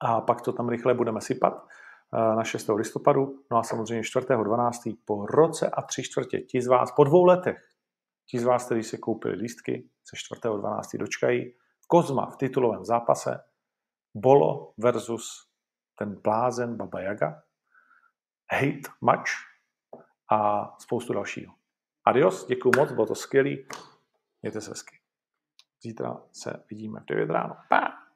C: A pak to tam rychle budeme sypat eh, na 6. listopadu. No a samozřejmě 4.12. po roce a tři čtvrtě. Ti z vás po dvou letech, ti z vás, kteří si koupili lístky, se 4.12. dočkají. Kozma v titulovém zápase. Bolo versus ten blázen Baba Yaga. Hate Much a spoustu dalšího. Adios, děkuji moc, bylo to skvělý. Mějte se hezky. Zítra se vidíme v 9 ráno. Pa!